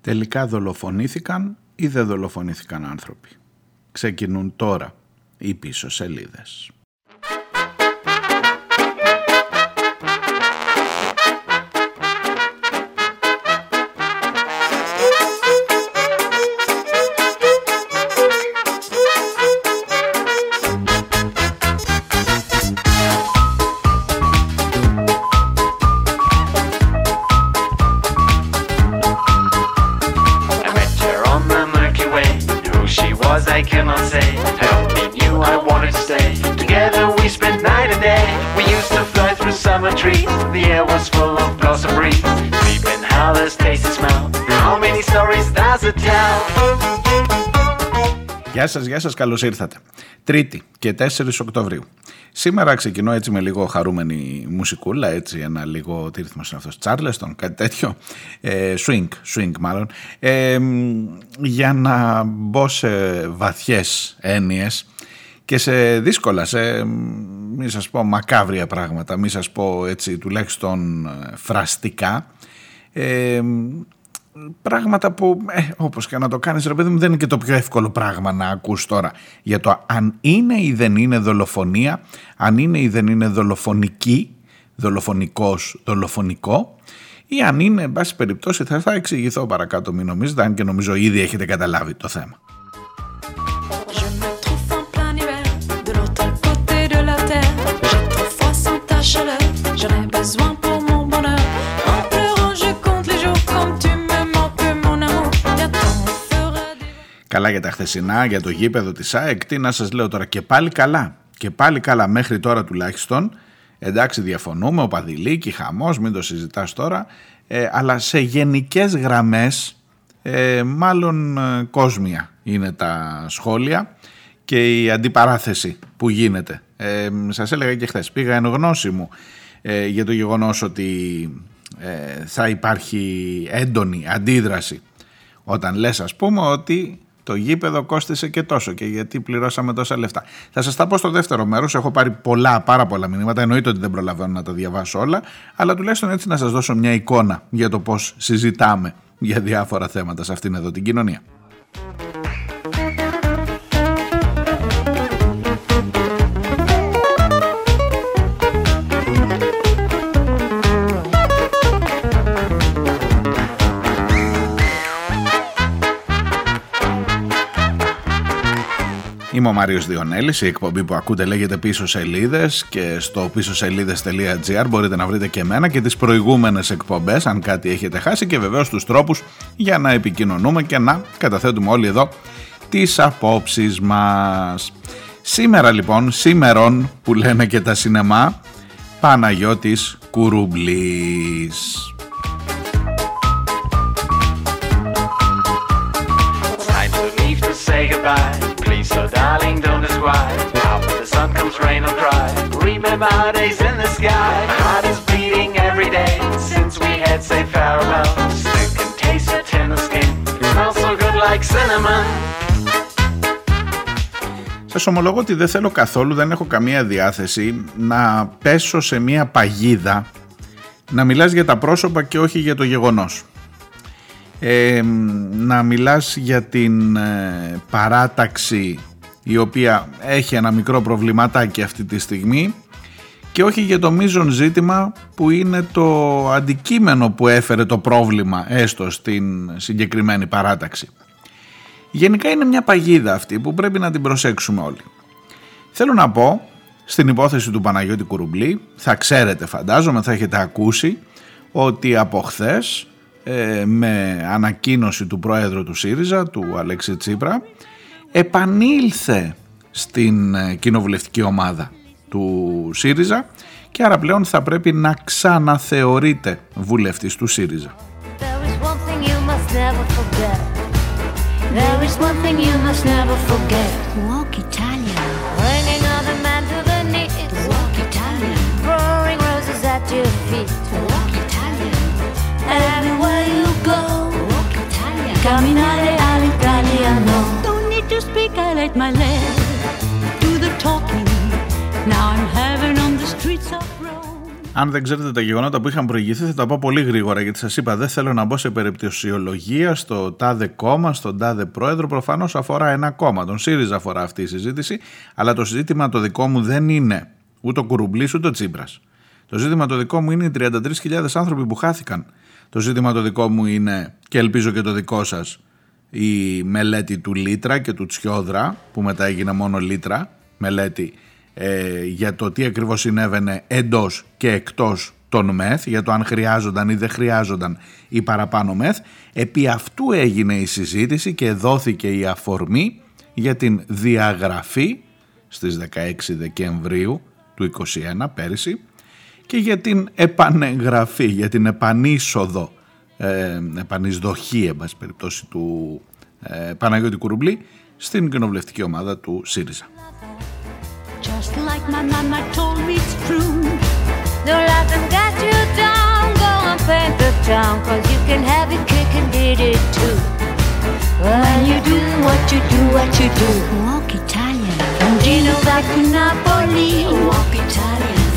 Τελικά δολοφονήθηκαν ή δεν δολοφονήθηκαν άνθρωποι. Ξεκινούν τώρα οι πίσω σελίδες. Γεια σας, γεια σας, καλώς ήρθατε. Τρίτη και 4 Οκτωβρίου. Σήμερα ξεκινώ έτσι με λίγο χαρούμενη μουσικούλα, έτσι ένα λίγο, τι ρυθμός είναι αυτός, Τσάρλεστον, κάτι τέτοιο, ε, swing, swing μάλλον, ε, για να μπω σε βαθιές έννοιες και σε δύσκολα, σε μη σας πω μακάβρια πράγματα, μη σας πω έτσι τουλάχιστον φραστικά, ε, πράγματα που ε, όπως και να το κάνεις ρε παιδί μου δεν είναι και το πιο εύκολο πράγμα να ακούς τώρα για το αν είναι ή δεν είναι δολοφονία, αν είναι ή δεν είναι δολοφονική, δολοφονικός, δολοφονικό ή αν είναι, εν πάση περιπτώσει θα, θα εξηγηθώ παρακάτω μην νομίζετε, αν και νομίζω ήδη έχετε καταλάβει το θέμα. Καλά για τα χθεσινά, για το γήπεδο της ΑΕΚ, τι να σας λέω τώρα και πάλι καλά. Και πάλι καλά μέχρι τώρα τουλάχιστον. Εντάξει διαφωνούμε, ο Παδηλίκη, χαμός, μην το συζητάς τώρα. Ε, αλλά σε γενικές γραμμές, ε, μάλλον ε, κόσμια είναι τα σχόλια και η αντιπαράθεση που γίνεται. Ε, σας έλεγα και χθες, πήγα εν γνώση μου ε, για το γεγονός ότι ε, θα υπάρχει έντονη αντίδραση όταν λες ας πούμε ότι το γήπεδο κόστησε και τόσο και γιατί πληρώσαμε τόσα λεφτά. Θα σας τα πω στο δεύτερο μέρος. Έχω πάρει πολλά, πάρα πολλά μηνύματα. Εννοείται ότι δεν προλαβαίνω να τα διαβάσω όλα, αλλά τουλάχιστον έτσι να σας δώσω μια εικόνα για το πώς συζητάμε για διάφορα θέματα σε αυτήν εδώ την κοινωνία. Είμαι ο Μάριος Διονέλης, η εκπομπή που ακούτε λέγεται πίσω σελίδες και στο πίσω σελίδες.gr μπορείτε να βρείτε και εμένα και τις προηγούμενες εκπομπές αν κάτι έχετε χάσει και βεβαίως τους τρόπους για να επικοινωνούμε και να καταθέτουμε όλοι εδώ τις απόψεις μας. Σήμερα λοιπόν, σήμερον που λένε και τα σινεμά, Παναγιώτης Κουρουμπλής. So darling don't describe After the sun comes rain or cry Remember our days in the sky Heart is beating every day Since we had said farewell Still can taste your tender skin It smells so good like cinnamon Σας ομολογώ ότι δεν θέλω καθόλου, δεν έχω καμία διάθεση να πέσω σε μια παγίδα να μιλάς για τα πρόσωπα και όχι για το γεγονός. Ε, να μιλάς για την ε, παράταξη η οποία έχει ένα μικρό προβληματάκι αυτή τη στιγμή και όχι για το μείζον ζήτημα που είναι το αντικείμενο που έφερε το πρόβλημα έστω στην συγκεκριμένη παράταξη. Γενικά είναι μια παγίδα αυτή που πρέπει να την προσέξουμε όλοι. Θέλω να πω στην υπόθεση του Παναγιώτη Κουρουμπλή, θα ξέρετε φαντάζομαι, θα έχετε ακούσει ότι από χθες ε, με ανακοίνωση του πρόεδρου του ΣΥΡΙΖΑ, του Αλέξη Τσίπρα, επανήλθε στην ε, κοινοβουλευτική ομάδα του ΣΥΡΙΖΑ και άρα πλέον θα πρέπει να ξαναθεωρείται βουλευτής του ΣΥΡΙΖΑ. Italian. Camminare all'italiano. Don't need to speak, I let my do the talking. Now I'm on the streets of Αν δεν ξέρετε τα γεγονότα που είχαν προηγηθεί θα τα πω πολύ γρήγορα γιατί σας είπα δεν θέλω να μπω σε περιπτωσιολογία στο τάδε κόμμα, στον τάδε πρόεδρο προφανώς αφορά ένα κόμμα, τον ΣΥΡΙΖΑ αφορά αυτή η συζήτηση αλλά το ζήτημα το δικό μου δεν είναι ούτε ο Κουρουμπλή ούτε ο Τσίπρας. Το ζήτημα το δικό μου είναι οι 33.000 άνθρωποι που χάθηκαν το ζήτημα το δικό μου είναι και ελπίζω και το δικό σας η μελέτη του Λίτρα και του Τσιόδρα που μετά έγινε μόνο Λίτρα μελέτη ε, για το τι ακριβώς συνέβαινε εντός και εκτός των ΜΕΘ, για το αν χρειάζονταν ή δεν χρειάζονταν ή παραπάνω ΜΕΘ. Επί αυτού έγινε η συζήτηση και δόθηκε η αφορμή για την διαγραφή στις 16 Δεκεμβρίου του 2021 πέρυσι και για την επανεγγραφή, για την επανήσοδο στην ε, επανεισδοχή, εν πάση περιπτώσει, του ε, Παναγιώτη Κουρουμπλή στην κοινοβουλευτική ομάδα του ΣΥΡΙΖΑ.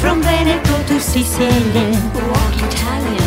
From Veneto to Sicily. Walk Italian.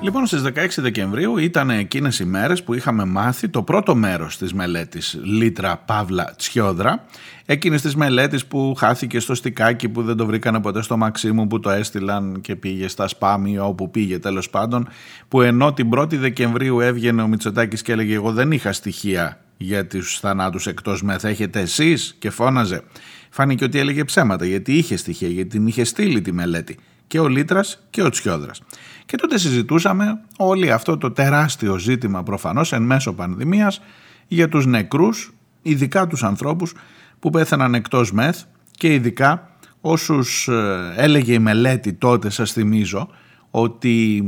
Λοιπόν, στις 16 Δεκεμβρίου ήταν εκείνες οι μέρες που είχαμε μάθει το πρώτο μέρος της μελέτης Λίτρα Παύλα Τσιόδρα, εκείνης της μελέτης που χάθηκε στο στικάκι που δεν το βρήκανε ποτέ στο Μαξίμου που το έστειλαν και πήγε στα σπάμ ή όπου πήγε τέλος πάντων, που ενώ την 1η Δεκεμβρίου έβγαινε ο Μητσοτάκης και έλεγε εγώ δεν είχα στοιχεία για τους θανάτους εκτός μεθ, έχετε εσείς; Και φώναζε. Φάνηκε ότι έλεγε ψέματα γιατί είχε στοιχεία, γιατί την είχε στείλει τη μελέτη και ο Λίτρας και ο Τσιόδρας. Και τότε συζητούσαμε όλο αυτό το τεράστιο ζήτημα προφανώς εν μέσω πανδημίας για τους νεκρούς, ειδικά τους ανθρώπους που πέθαναν εκτός μεθ και ειδικά όσους ε, έλεγε η μελέτη τότε σας θυμίζω ότι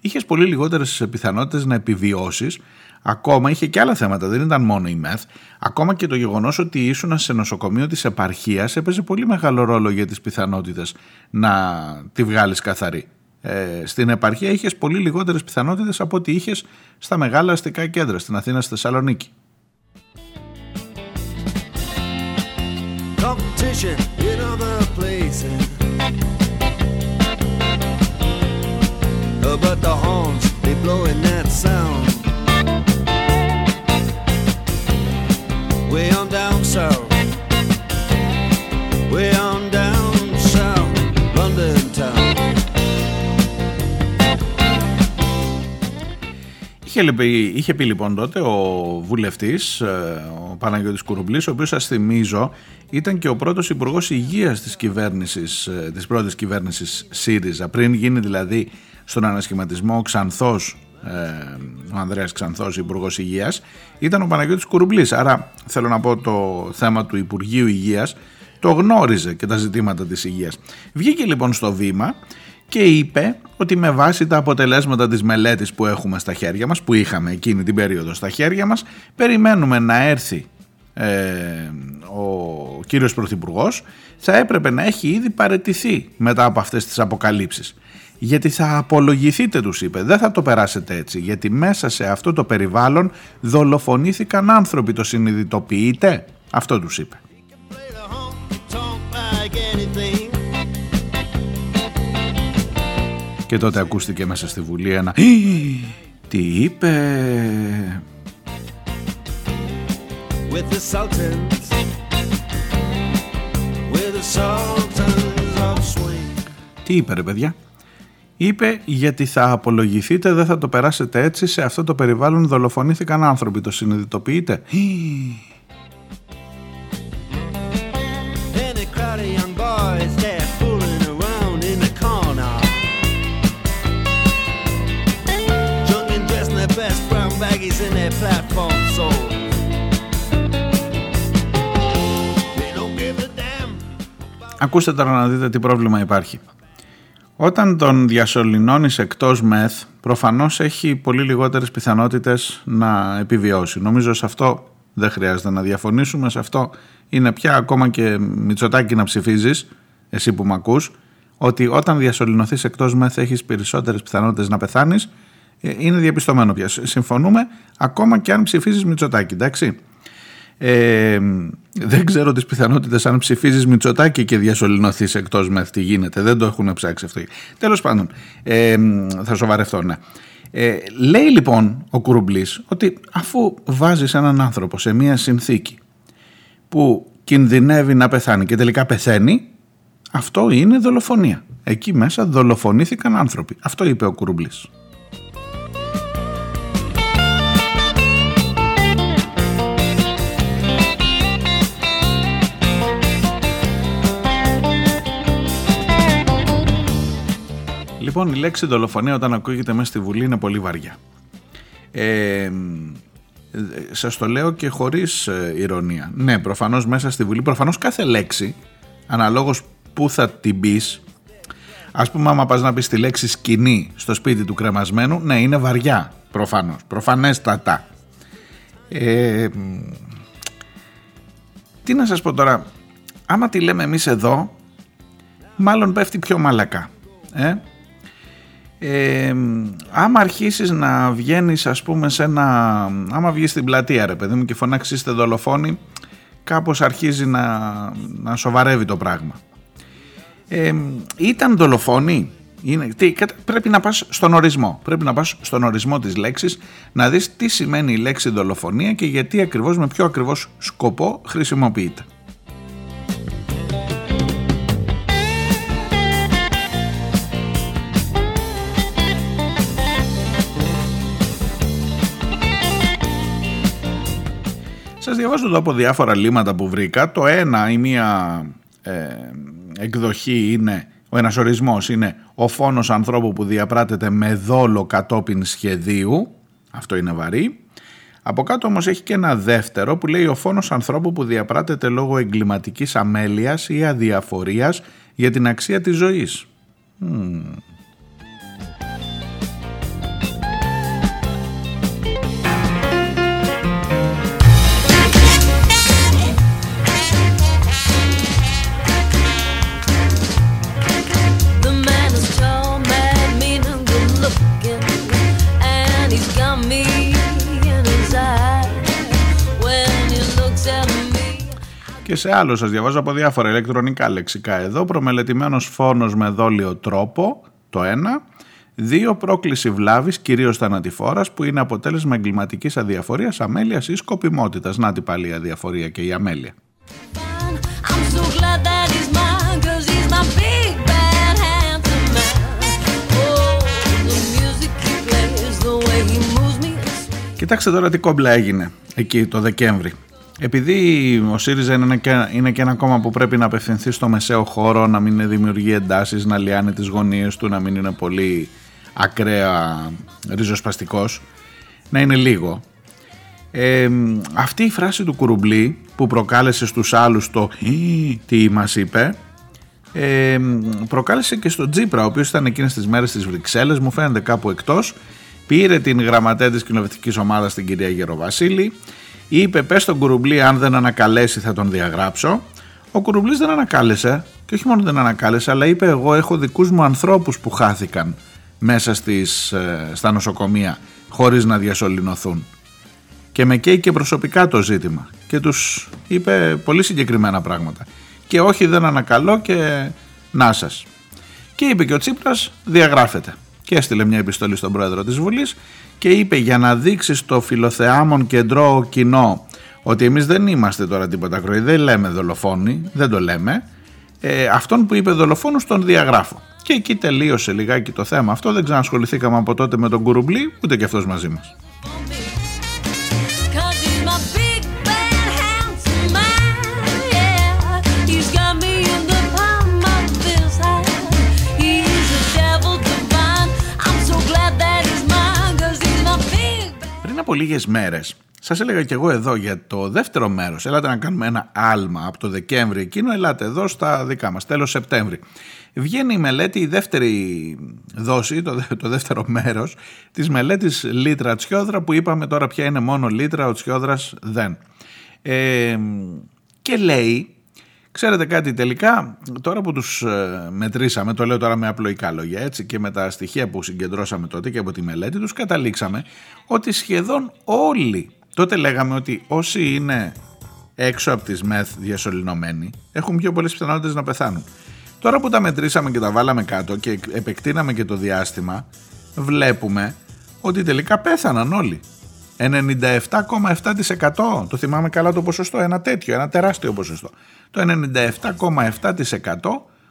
είχες πολύ λιγότερες πιθανότητες να επιβιώσεις Ακόμα είχε και άλλα θέματα, δεν ήταν μόνο η ΜΕΘ. Ακόμα και το γεγονός ότι ήσουν σε νοσοκομείο της επαρχίας έπαιζε πολύ μεγάλο ρόλο για τις πιθανότητες να τη βγάλεις καθαρή. Ε, στην επαρχία είχες πολύ λιγότερες πιθανότητες από ό,τι είχες στα μεγάλα αστικά κέντρα, στην Αθήνα, στη Θεσσαλονίκη. But the horns, they blowing Είχε, είχε πει λοιπόν τότε ο βουλευτής, ε, ο Παναγιώτης Κουρουμπλής, ο οποίος σας θυμίζω ήταν και ο πρώτος υπουργός υγείας της κυβέρνησης, ε, της πρώτης κυβέρνησης ΣΥΡΙΖΑ, πριν γίνει δηλαδή στον ανασχηματισμό ο Ξανθός, ε, ο Ανδρέας Ξανθός, υπουργός Υγείας, ήταν ο Παναγιώτης Κουρουμπλής. Άρα θέλω να πω το θέμα του Υπουργείου Υγείας το γνώριζε και τα ζητήματα της υγείας. Βγήκε λοιπόν στο βήμα και είπε ότι με βάση τα αποτελέσματα της μελέτης που έχουμε στα χέρια μας, που είχαμε εκείνη την περίοδο στα χέρια μας, περιμένουμε να έρθει ε, ο κύριος Πρωθυπουργός, θα έπρεπε να έχει ήδη παρετηθεί μετά από αυτές τις αποκαλύψεις. Γιατί θα απολογηθείτε τους είπε, δεν θα το περάσετε έτσι, γιατί μέσα σε αυτό το περιβάλλον δολοφονήθηκαν άνθρωποι, το συνειδητοποιείτε, αυτό τους είπε. Και τότε ακούστηκε μέσα στη Βουλή ένα «Τι είπε...» With the Sultans With the Sultans of Swing Τι είπε ρε παιδιά; Είπε γιατί θα απολογηθείτε, δεν θα το περάσετε έτσι, σε αυτό το περιβάλλον δολοφονήθηκαν άνθρωποι, το συνειδητοποιείτε; Ακούστε τώρα να δείτε τι πρόβλημα υπάρχει. Όταν τον διασωληνώνεις εκτός μεθ, προφανώς έχει πολύ λιγότερες πιθανότητες να επιβιώσει. Νομίζω σε αυτό δεν χρειάζεται να διαφωνήσουμε, σε αυτό είναι πια ακόμα και μυτσοτάκι να ψηφίζεις, εσύ που με ακούς, ότι όταν διασωληνωθείς εκτός μεθ έχεις περισσότερες πιθανότητες να πεθάνεις, ε, είναι διαπιστωμένο πια. Συμφωνούμε ακόμα και αν ψηφίζεις μυτσοτάκι, εντάξει. Ε, δεν ξέρω τις πιθανότητες αν ψηφίζεις Μητσοτάκη και διασωληνωθείς εκτός με τι γίνεται. Δεν το έχουν ψάξει αυτό. Τέλος πάντων, ε, θα σοβαρευτώ, ναι. Ε, λέει λοιπόν ο Κουρουμπλής ότι αφού βάζεις έναν άνθρωπο σε μια συνθήκη που κινδυνεύει να πεθάνει και τελικά πεθαίνει, αυτό είναι δολοφονία. Εκεί μέσα δολοφονήθηκαν άνθρωποι. Αυτό είπε ο Κουρουμπλής. Λοιπόν, η λέξη δολοφονία όταν ακούγεται μέσα στη Βουλή είναι πολύ βαριά. Ε, σας το λέω και χωρίς ε, ηρωνία. Ναι, προφανώς μέσα στη Βουλή, προφανώς κάθε λέξη, αναλόγως που θα την πεις. Ας πούμε άμα πας να πεις τη λέξη σκηνή στο σπίτι του κρεμασμένου, ναι είναι βαριά προφανώς, προφανέστατα. Ε, τι να σας πω τώρα, άμα τη λέμε εμείς εδώ, μάλλον πέφτει πιο μαλακά. Ε; Ε, άμα αρχίσεις να βγαίνεις ας πούμε σε ένα άμα βγεις στην πλατεία ρε παιδί μου και φωνάξεις είστε δολοφόνοι κάπως αρχίζει να, να σοβαρεύει το πράγμα. Ε, ήταν δολοφόνοι; Είναι, τι, πρέπει να πας στον ορισμό. Πρέπει να πας στον ορισμό της λέξης να δεις τι σημαίνει η λέξη δολοφονία και γιατί ακριβώς με ποιο ακριβώς σκοπό χρησιμοποιείται Σας διαβάζω εδώ από διάφορα λίματα που βρήκα. Το ένα, η μία ε, εκδοχή είναι, ο ένας ορισμός είναι ο φόνος ανθρώπου που διαπράτεται με δόλο κατόπιν σχεδίου. Αυτό είναι βαρύ. Από κάτω όμως έχει και ένα δεύτερο που λέει ο φόνος ανθρώπου που διαπράτεται λόγω εγκληματικής αμέλειας ή αδιαφορίας για την αξία της ζωής. Και σε άλλο σας διαβάζω από διάφορα ηλεκτρονικά λεξικά εδώ, προμελετημένος φόνος με δόλιο τρόπο, το ένα, Δύο, πρόκληση βλάβης, κυρίως θανατηφόρας, που είναι αποτέλεσμα εγκληματικής αδιαφορίας, αμέλειας ή σκοπιμότητας. Να την πάλι η αδιαφορία και η αμέλεια. Κοιτάξτε τώρα τι κόμπλα έγινε εκεί το Δεκέμβρη. Επειδή ο ΣΥΡΙΖΑ είναι και, είναι και ένα κόμμα που πρέπει να απευθυνθεί στο μεσαίο χώρο, να μην δημιουργεί εντάσεις, να λιάνει τις γωνίες του, να μην είναι πολύ ακραία ριζοσπαστικός, να είναι λίγο. Ε, αυτή η φράση του Κουρουμπλή που προκάλεσε στους άλλους το τι μας είπε ε, προκάλεσε και στον Τζίπρα ο οποίος ήταν εκείνες τις μέρες στις Βρυξέλλες μου φαίνεται κάπου εκτός πήρε την γραμματέα της κοινοβουλευτικής ομάδας την κυρία Γεροβασίλη είπε πες στον Κουρουμπλή αν δεν ανακαλέσει θα τον διαγράψω. Ο Κουρουμπλής δεν ανακάλεσε και όχι μόνο δεν ανακάλεσε αλλά είπε εγώ έχω δικούς μου ανθρώπους που χάθηκαν μέσα στις, ε, στα νοσοκομεία χωρίς να διασωληνωθούν. Και με καίει και προσωπικά το ζήτημα και τους είπε πολύ συγκεκριμένα πράγματα. Και όχι δεν ανακαλώ και να σας. Και είπε και ο Τσίπρας διαγράφεται. Και έστειλε μια επιστολή στον πρόεδρο της Βουλής και είπε για να δείξεις στο φιλοθεάμον κεντρό κοινό ότι εμείς δεν είμαστε τώρα τίποτα κρόη, δεν λέμε δολοφόνοι, δεν το λέμε, ε, αυτόν που είπε δολοφόνος τον διαγράφω. Και εκεί τελείωσε λιγάκι το θέμα αυτό, δεν ξανασχοληθήκαμε από τότε με τον Κουρουμπλή, ούτε και αυτός μαζί μας. Από λίγες μέρες σας έλεγα και εγώ εδώ για το δεύτερο μέρος ελάτε να κάνουμε ένα άλμα από το Δεκέμβρη εκείνο ελάτε εδώ στα δικά μας τέλος Σεπτέμβρη βγαίνει η μελέτη η δεύτερη δόση το, το δεύτερο μέρος της μελέτης Λίτρα Τσιόδρα που είπαμε τώρα πια είναι μόνο Λίτρα ο Τσιόδρας δεν. Ε, και λέει Ξέρετε κάτι τελικά, τώρα που τους ε, μετρήσαμε, το λέω τώρα με απλοϊκά λόγια έτσι και με τα στοιχεία που συγκεντρώσαμε τότε και από τη μελέτη τους καταλήξαμε ότι σχεδόν όλοι, τότε λέγαμε ότι όσοι είναι έξω από τις μεθ διασωληνωμένοι έχουν πιο πολλές πιθανότητες να πεθάνουν. Τώρα που τα μετρήσαμε και τα βάλαμε κάτω και επεκτείναμε και το διάστημα, βλέπουμε ότι τελικά πέθαναν όλοι. 97,7% το θυμάμαι καλά το ποσοστό, ένα τέτοιο, ένα τεράστιο ποσοστό. Το 97,7%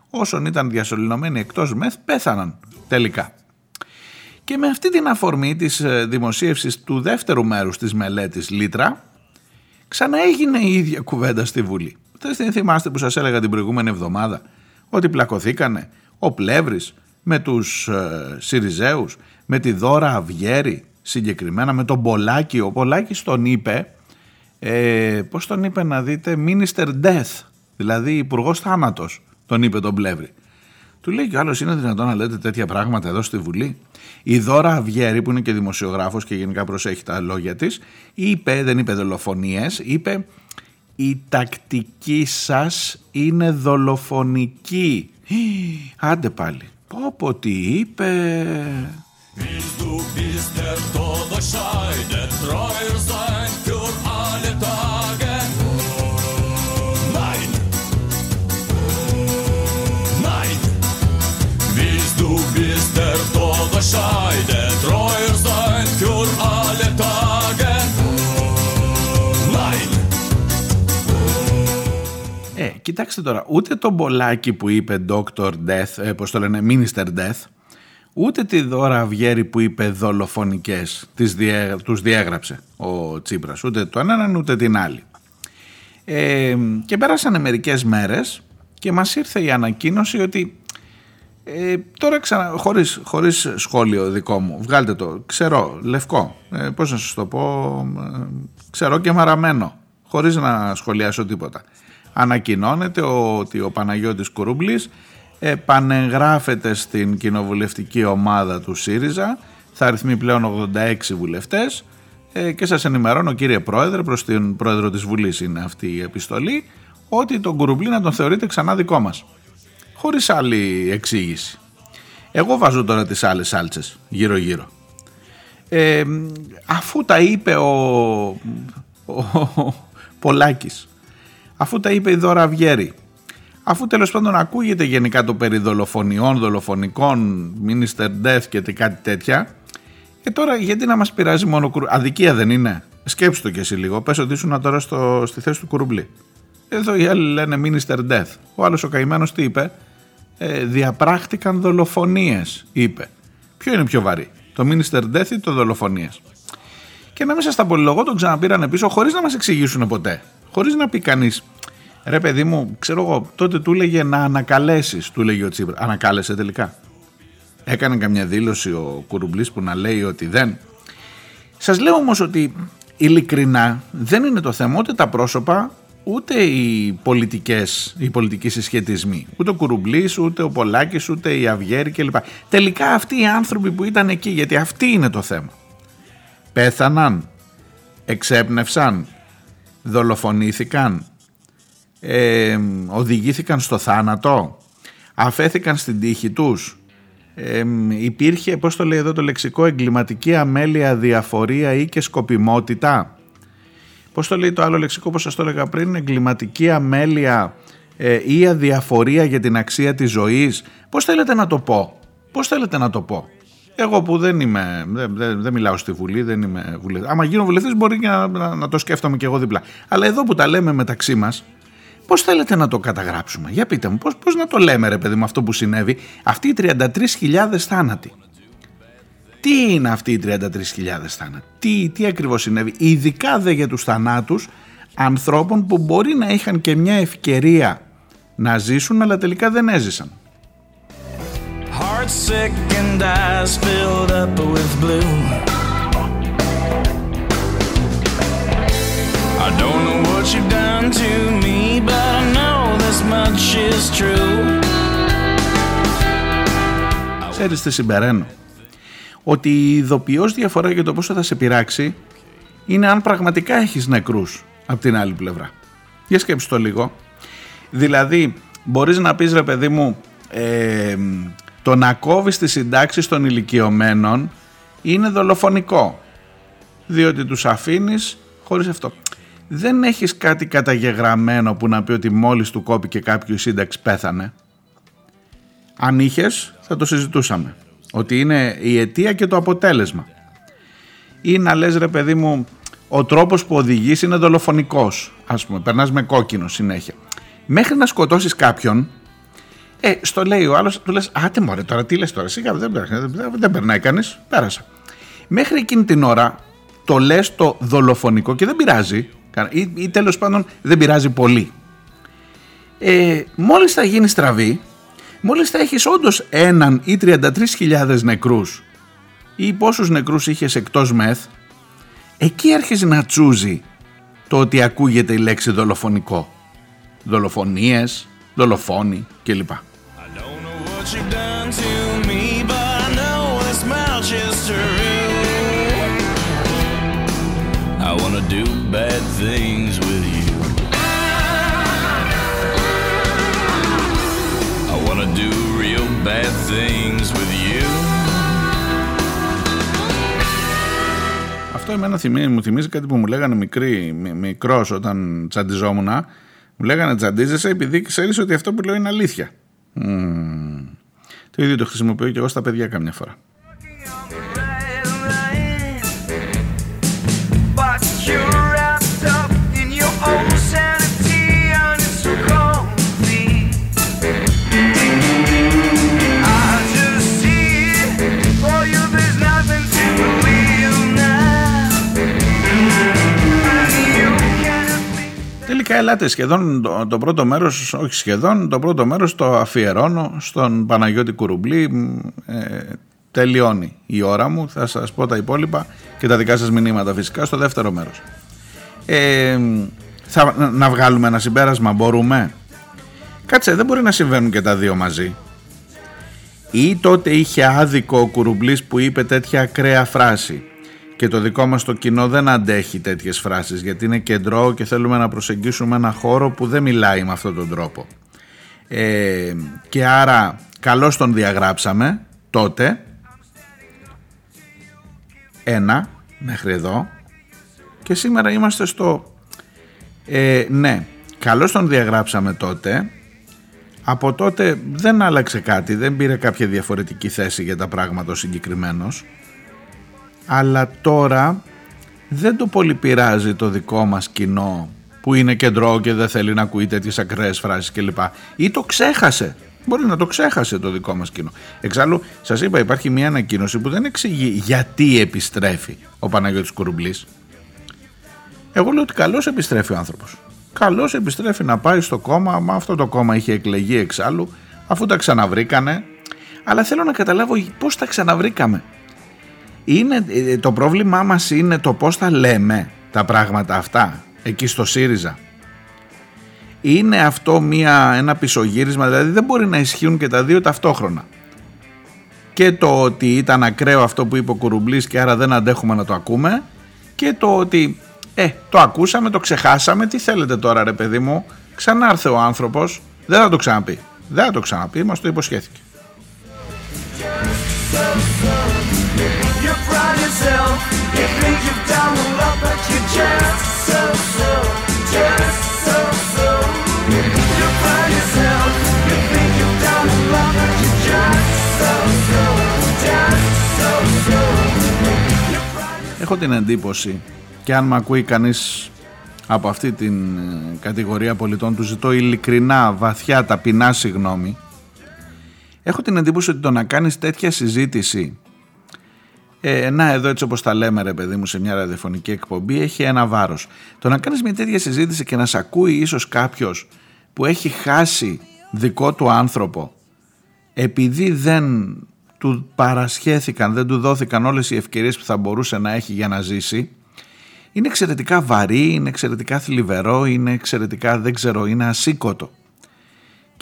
όσων ήταν διασωληνωμένοι εκτός μεθ πέθαναν τελικά. Και με αυτή την αφορμή της ε, δημοσίευσης του δεύτερου μέρους της μελέτης Λίτρα ξαναέγινε η ίδια κουβέντα στη Βουλή. Δεν θυμάστε που σας έλεγα την προηγούμενη εβδομάδα ότι πλακωθήκανε ο Πλεύρης με τους ε, Σιριζέους, με τη Δώρα Αυγέρη συγκεκριμένα, με τον Πολάκη. Ο Πολάκης τον είπε, ε, πώς τον είπε να δείτε, Minister Death, δηλαδή Υπουργός Θάνατος, τον είπε τον Πλεύρη. Του λέει κι άλλος είναι δυνατόν να λέτε τέτοια πράγματα εδώ στη Βουλή. Η Δώρα Αυγέρη που είναι και δημοσιογράφος και γενικά προσέχει τα λόγια της είπε, δεν είπε δολοφονίες, είπε η τακτική σας είναι δολοφονική. Άντε πάλι. Πω πω τι είπε. Ε, κοιτάξτε τώρα, ούτε το μπολάκι που είπε Dr. Death, ε, πώς το λένε, Minister Death, ούτε τη δώρα Αυγέρη που είπε δολοφονικές, τις διέ, τους διέγραψε ο Τσίπρας, ούτε το έναν ούτε την άλλη. Ε, και πέρασαν μερικές μέρες και μας ήρθε η ανακοίνωση ότι ε, τώρα ξανα, χωρίς, χωρίς σχόλιο δικό μου, βγάλτε το, ξερό, λευκό, ε, πώς να σας το πω, ε, ξερό και μαραμένο, χωρίς να σχολιάσω τίποτα. Ανακοινώνεται ότι ο Παναγιώτης Κουρούμπλης επανεγγράφεται στην κοινοβουλευτική ομάδα του ΣΥΡΙΖΑ, θα αριθμεί πλέον 86 βουλευτές ε, και σας ενημερώνω κύριε Πρόεδρε, προς την Πρόεδρο της Βουλής είναι αυτή η επιστολή, ότι τον Κουρουμπλή να τον θεωρείτε ξανά δικό μας χωρίς άλλη εξήγηση. Εγώ βάζω τώρα τις άλλες σάλτσες γύρω γύρω. Ε, αφού τα είπε ο, ο, ο Πολάκης, αφού τα είπε η Δώρα Αυγέρη, αφού τέλος πάντων ακούγεται γενικά το περί δολοφονιών, δολοφονικών, minister death και κάτι τέτοια, και τώρα γιατί να μας πειράζει μόνο κουρου... Αδικία δεν είναι; Σκέψου το κι εσύ λίγο. Πες ότι ήσουν τώρα στο, στη θέση του κουρουμπλή. Εδώ οι άλλοι λένε minister death. Ο άλλος ο καημένος τι είπε; Ε, διαπράχτηκαν δολοφονίες, είπε. Ποιο είναι πιο βαρύ, το Minister Death ή το δολοφονίες; Και να μην σας τα πολυλογώ, τον ξαναπήρανε πίσω χωρίς να μας εξηγήσουν ποτέ. Χωρίς να πει κανείς, ρε παιδί μου, ξέρω εγώ, τότε του έλεγε να ανακαλέσεις, του έλεγε ο Τσίπρα. Ανακάλεσε τελικά. Έκανε καμιά δήλωση ο Κουρουμπλής που να λέει ότι δεν. Σας λέω όμως ότι ειλικρινά δεν είναι το θέμα ούτε τα πρόσωπα ούτε οι πολιτικές, οι πολιτικοί συσχετισμοί, ούτε ο Κουρουμπλής, ούτε ο Πολάκης, ούτε η Αυγέρη κλπ. Τελικά αυτοί οι άνθρωποι που ήταν εκεί, γιατί αυτή είναι το θέμα. Πέθαναν, εξέπνευσαν, δολοφονήθηκαν, ε, οδηγήθηκαν στο θάνατο, αφέθηκαν στην τύχη τους, ε, υπήρχε, πώς το λέει εδώ το λεξικό, εγκληματική αμέλεια, διαφορία ή και σκοπιμότητα; Πώς το λέει το άλλο λεξικό όπως σας το έλεγα πριν, εγκληματική αμέλεια ε, ή αδιαφορία για την αξία της ζωής; Πώς θέλετε να το πω, πώς θέλετε να το πω; Εγώ που δεν είμαι, δεν, δεν, δεν μιλάω στη Βουλή, δεν είμαι βουλευτής. Άμα γίνω βουλευτής μπορεί και να, να, να, το σκέφτομαι και εγώ διπλά. Αλλά εδώ που τα λέμε μεταξύ μας, πώς θέλετε να το καταγράψουμε; Για πείτε μου, πώς, πώς να το λέμε ρε παιδί με αυτό που συνέβη; Αυτοί οι 33.000 θάνατοι. Τι είναι αυτοί οι 33.000 θάνατοι, τι, τι ακριβώς συνέβη, ειδικά δε για τους θανάτους ανθρώπων που μπορεί να είχαν και μια ευκαιρία να ζήσουν αλλά τελικά δεν έζησαν. Ξέρεις τι συμπεραίνω; Ότι η ειδοποιώς διαφορά για το πόσο θα σε πειράξει είναι αν πραγματικά έχεις νεκρούς από την άλλη πλευρά. Για σκέψου το λίγο. Δηλαδή μπορείς να πεις ρε παιδί μου ε, το να κόβεις τις συντάξεις των ηλικιωμένων είναι δολοφονικό διότι τους αφήνεις χωρίς αυτό. Δεν έχεις κάτι καταγεγραμμένο που να πει ότι μόλις του κόπηκε κάποιο σύνταξη πέθανε; Αν είχες, θα το συζητούσαμε. Ότι είναι η αιτία και το αποτέλεσμα. Ή να λες ρε παιδί μου, ο τρόπος που οδηγείς είναι δολοφονικός. Ας πούμε, περνάς με κόκκινο συνέχεια. Μέχρι να σκοτώσεις κάποιον, ε, στο λέει ο άλλος, του λες, άτε μωρέ τώρα, τι λες τώρα, σιγά δεν, δεν, δεν περνάει κανείς, πέρασα. Μέχρι εκείνη την ώρα το λες το δολοφονικό και δεν πειράζει, ή, ή τέλος πάντων δεν πειράζει πολύ. Ε, μόλις θα γίνει στραβή, μόλις θα έχεις όντως έναν ή 33.000 νεκρούς ή πόσους νεκρούς είχες εκτός μεθ, εκεί αρχίζει να τσούζει το ότι ακούγεται η λέξη δολοφονικό. Δολοφονίες, δολοφόνοι κλπ. I wanna do bad things with you. I wanna do real bad things with you. Αυτό εμένα θυμίζει, μου θυμίζει κάτι που μου λέγανε μικρή, μικρός όταν τσαντιζόμουν. Μου λέγανε τσαντίζεσαι επειδή ξέρεις ότι αυτό που λέω είναι αλήθεια. Mm. Το ίδιο το χρησιμοποιώ και εγώ στα παιδιά καμιά φορά. Τελικά ελάτε σχεδόν το, το πρώτο μέρος, όχι σχεδόν, το πρώτο μέρος το αφιερώνω στον Παναγιώτη Κουρουμπλή. Ε, τελειώνει η ώρα μου, θα σας πω τα υπόλοιπα και τα δικά σας μηνύματα φυσικά στο δεύτερο μέρος. Ε, θα, να βγάλουμε ένα συμπέρασμα, μπορούμε; Κάτσε, δεν μπορεί να συμβαίνουν και τα δύο μαζί. Ή τότε είχε άδικο ο Κουρουμπλής που είπε τέτοια ακραία φράση και το δικό μας το κοινό δεν αντέχει τέτοιες φράσεις γιατί είναι κεντρό και θέλουμε να προσεγγίσουμε ένα χώρο που δεν μιλάει με αυτόν τον τρόπο. Ε, και άρα καλώς τον διαγράψαμε τότε. Ένα μέχρι εδώ. Και σήμερα είμαστε στο ε, ναι καλώς τον διαγράψαμε τότε. Από τότε δεν άλλαξε κάτι δεν πήρε κάποια διαφορετική θέση για τα πράγματα ο συγκεκριμένος αλλά τώρα δεν το πολύ πειράζει το δικό μας κοινό που είναι κεντρό και δεν θέλει να ακούει τέτοιες ακραίες φράσεις κλπ. Ή το ξέχασε. Μπορεί να το ξέχασε το δικό μας κοινό. Εξάλλου, σας είπα, υπάρχει μια ανακοίνωση που δεν εξηγεί γιατί επιστρέφει ο Παναγιώτης Κουρουμπλής. Εγώ λέω ότι καλώς επιστρέφει ο άνθρωπος. Καλώς επιστρέφει να πάει στο κόμμα, μα αυτό το κόμμα είχε εκλεγεί εξάλλου, αφού τα ξαναβρήκανε. Αλλά θέλω να καταλάβω πώς τα ξαναβρήκαμε είναι, ε, το πρόβλημά μας είναι το πώς θα λέμε τα πράγματα αυτά εκεί στο ΣΥΡΙΖΑ. Είναι αυτό μια, ένα πισωγύρισμα, δηλαδή δεν μπορεί να ισχύουν και τα δύο ταυτόχρονα. Και το ότι ήταν ακραίο αυτό που είπε ο Κουρουμπλής και άρα δεν αντέχουμε να το ακούμε και το ότι ε, το ακούσαμε, το ξεχάσαμε, τι θέλετε τώρα ρε παιδί μου, ξανάρθε ο άνθρωπος, δεν θα το ξαναπεί. Δεν θα το ξαναπεί, μας το υποσχέθηκε. Έχω την εντύπωση και αν με ακούει κανείς από αυτή την ε, κατηγορία πολιτών του ζητώ ειλικρινά, βαθιά, ταπεινά συγγνώμη έχω την εντύπωση ότι το να κάνεις τέτοια συζήτηση ε, να εδώ έτσι όπως τα λέμε ρε παιδί μου σε μια ραδιοφωνική εκπομπή έχει ένα βάρος. Το να κάνεις μια τέτοια συζήτηση και να σε ακούει ίσως κάποιος που έχει χάσει δικό του άνθρωπο επειδή δεν του παρασχέθηκαν, δεν του δόθηκαν όλες οι ευκαιρίες που θα μπορούσε να έχει για να ζήσει είναι εξαιρετικά βαρύ, είναι εξαιρετικά θλιβερό, είναι εξαιρετικά δεν ξέρω, είναι ασήκωτο.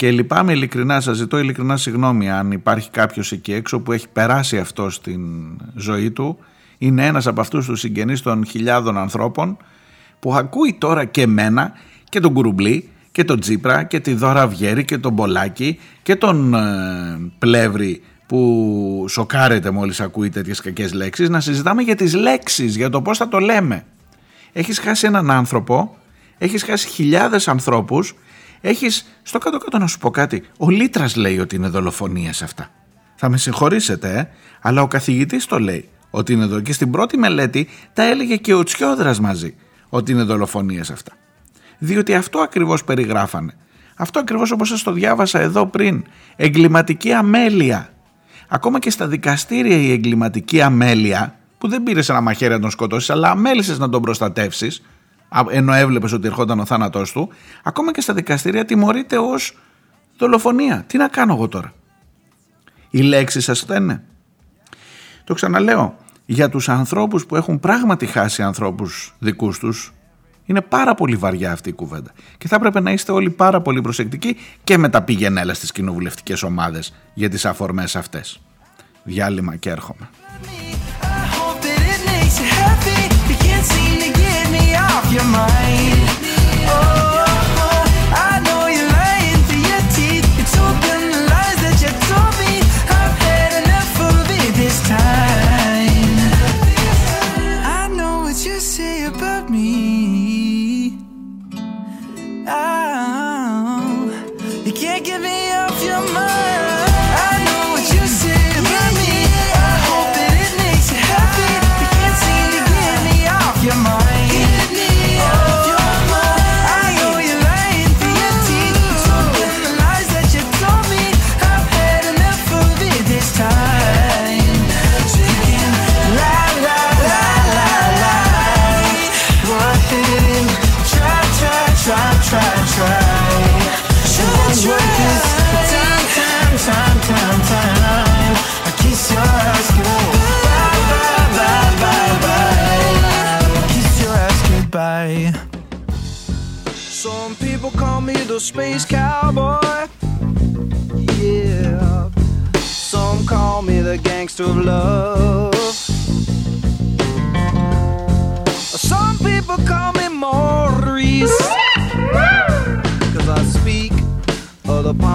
Και λυπάμαι ειλικρινά, σας ζητώ ειλικρινά συγγνώμη αν υπάρχει κάποιος εκεί έξω που έχει περάσει αυτό στην ζωή του. Είναι ένας από αυτούς τους συγγενείς των χιλιάδων ανθρώπων που ακούει τώρα και μένα και τον Κουρουμπλή και τον Τζίπρα και τη Δώρα Βιέρη και τον Μπολάκη και τον ε, Πλεύρη που σοκάρεται μόλις ακούει τέτοιες κακές λέξεις να συζητάμε για τις λέξεις, για το πώς θα το λέμε. Έχεις χάσει έναν άνθρωπο έχεις χάσει χιλιάδες ανθρώπους, έχεις, στο κάτω-κάτω να σου πω κάτι, ο Λίτρας λέει ότι είναι δολοφονίες αυτά. Θα με συγχωρήσετε, ε, αλλά ο καθηγητής το λέει ότι είναι εδώ και στην πρώτη μελέτη τα έλεγε και ο Τσιόδρας μαζί ότι είναι δολοφονίες αυτά. Διότι αυτό ακριβώς περιγράφανε. Αυτό ακριβώς όπως σας το διάβασα εδώ πριν. Εγκληματική αμέλεια. Ακόμα και στα δικαστήρια η εγκληματική αμέλεια που δεν πήρες ένα μαχαίρι να τον σκοτώσεις, αλλά αμέλησες να τον προστατεύσεις, ενώ έβλεπες ότι ερχόταν ο θάνατός του, ακόμα και στα δικαστήρια τιμωρείται ως δολοφονία. Τι να κάνω εγώ τώρα; Οι λέξεις σας φταίνε. Το ξαναλέω, για τους ανθρώπους που έχουν πράγματι χάσει ανθρώπους δικούς τους, είναι πάρα πολύ βαριά αυτή η κουβέντα. Και θα έπρεπε να είστε όλοι πάρα πολύ προσεκτικοί και με τα πηγενέλα στις κοινοβουλευτικές ομάδες για τις αφορμές αυτές. Διάλειμμα και έρχομαι. Your mind. Oh,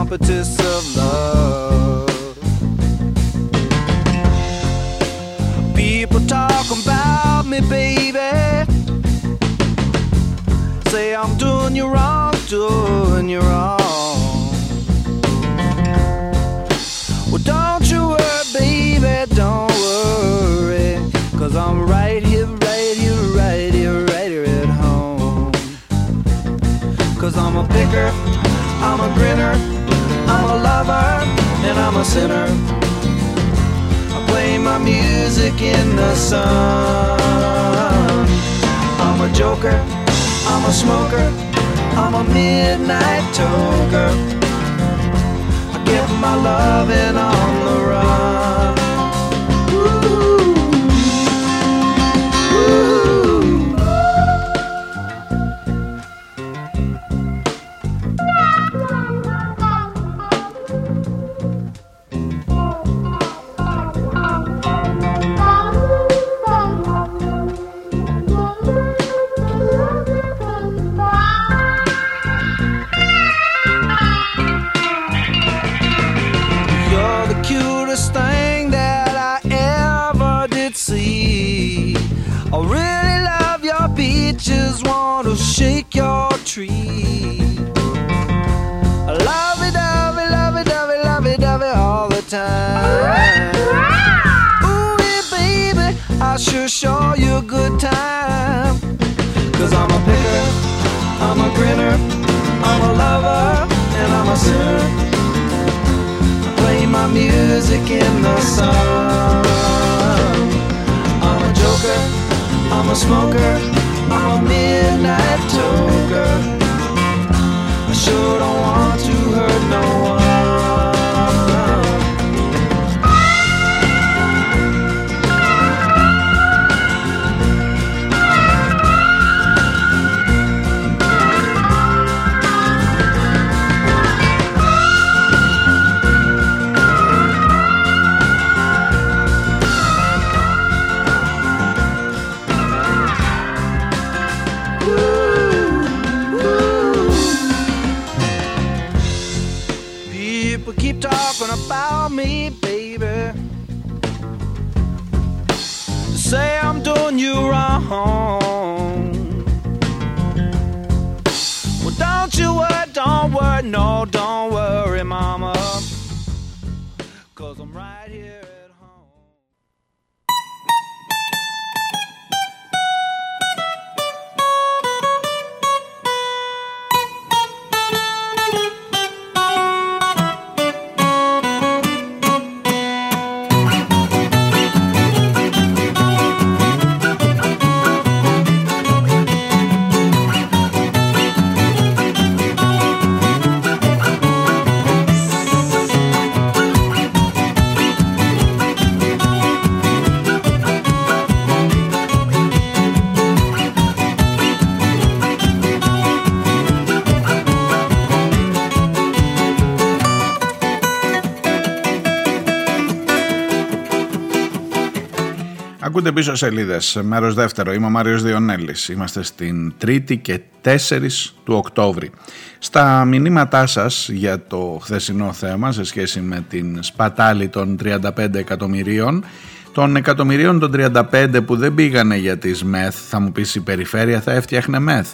competition. Sun. I'm a joker, I'm a smoker, I'm a midnight toker. I get my loving on the Ακούτε πίσω σελίδες. Μέρος δεύτερο. Είμαι ο Μάριος Διονέλης. Είμαστε στην 3η και 4 του Οκτώβρη. Στα μηνύματά σας για το χθεσινό θέμα σε σχέση με την σπατάλη των 35 εκατομμυρίων, των εκατομμυρίων των 35 που δεν πήγανε για τις ΜΕΘ, θα μου πεις η περιφέρεια θα έφτιαχνε ΜΕΘ.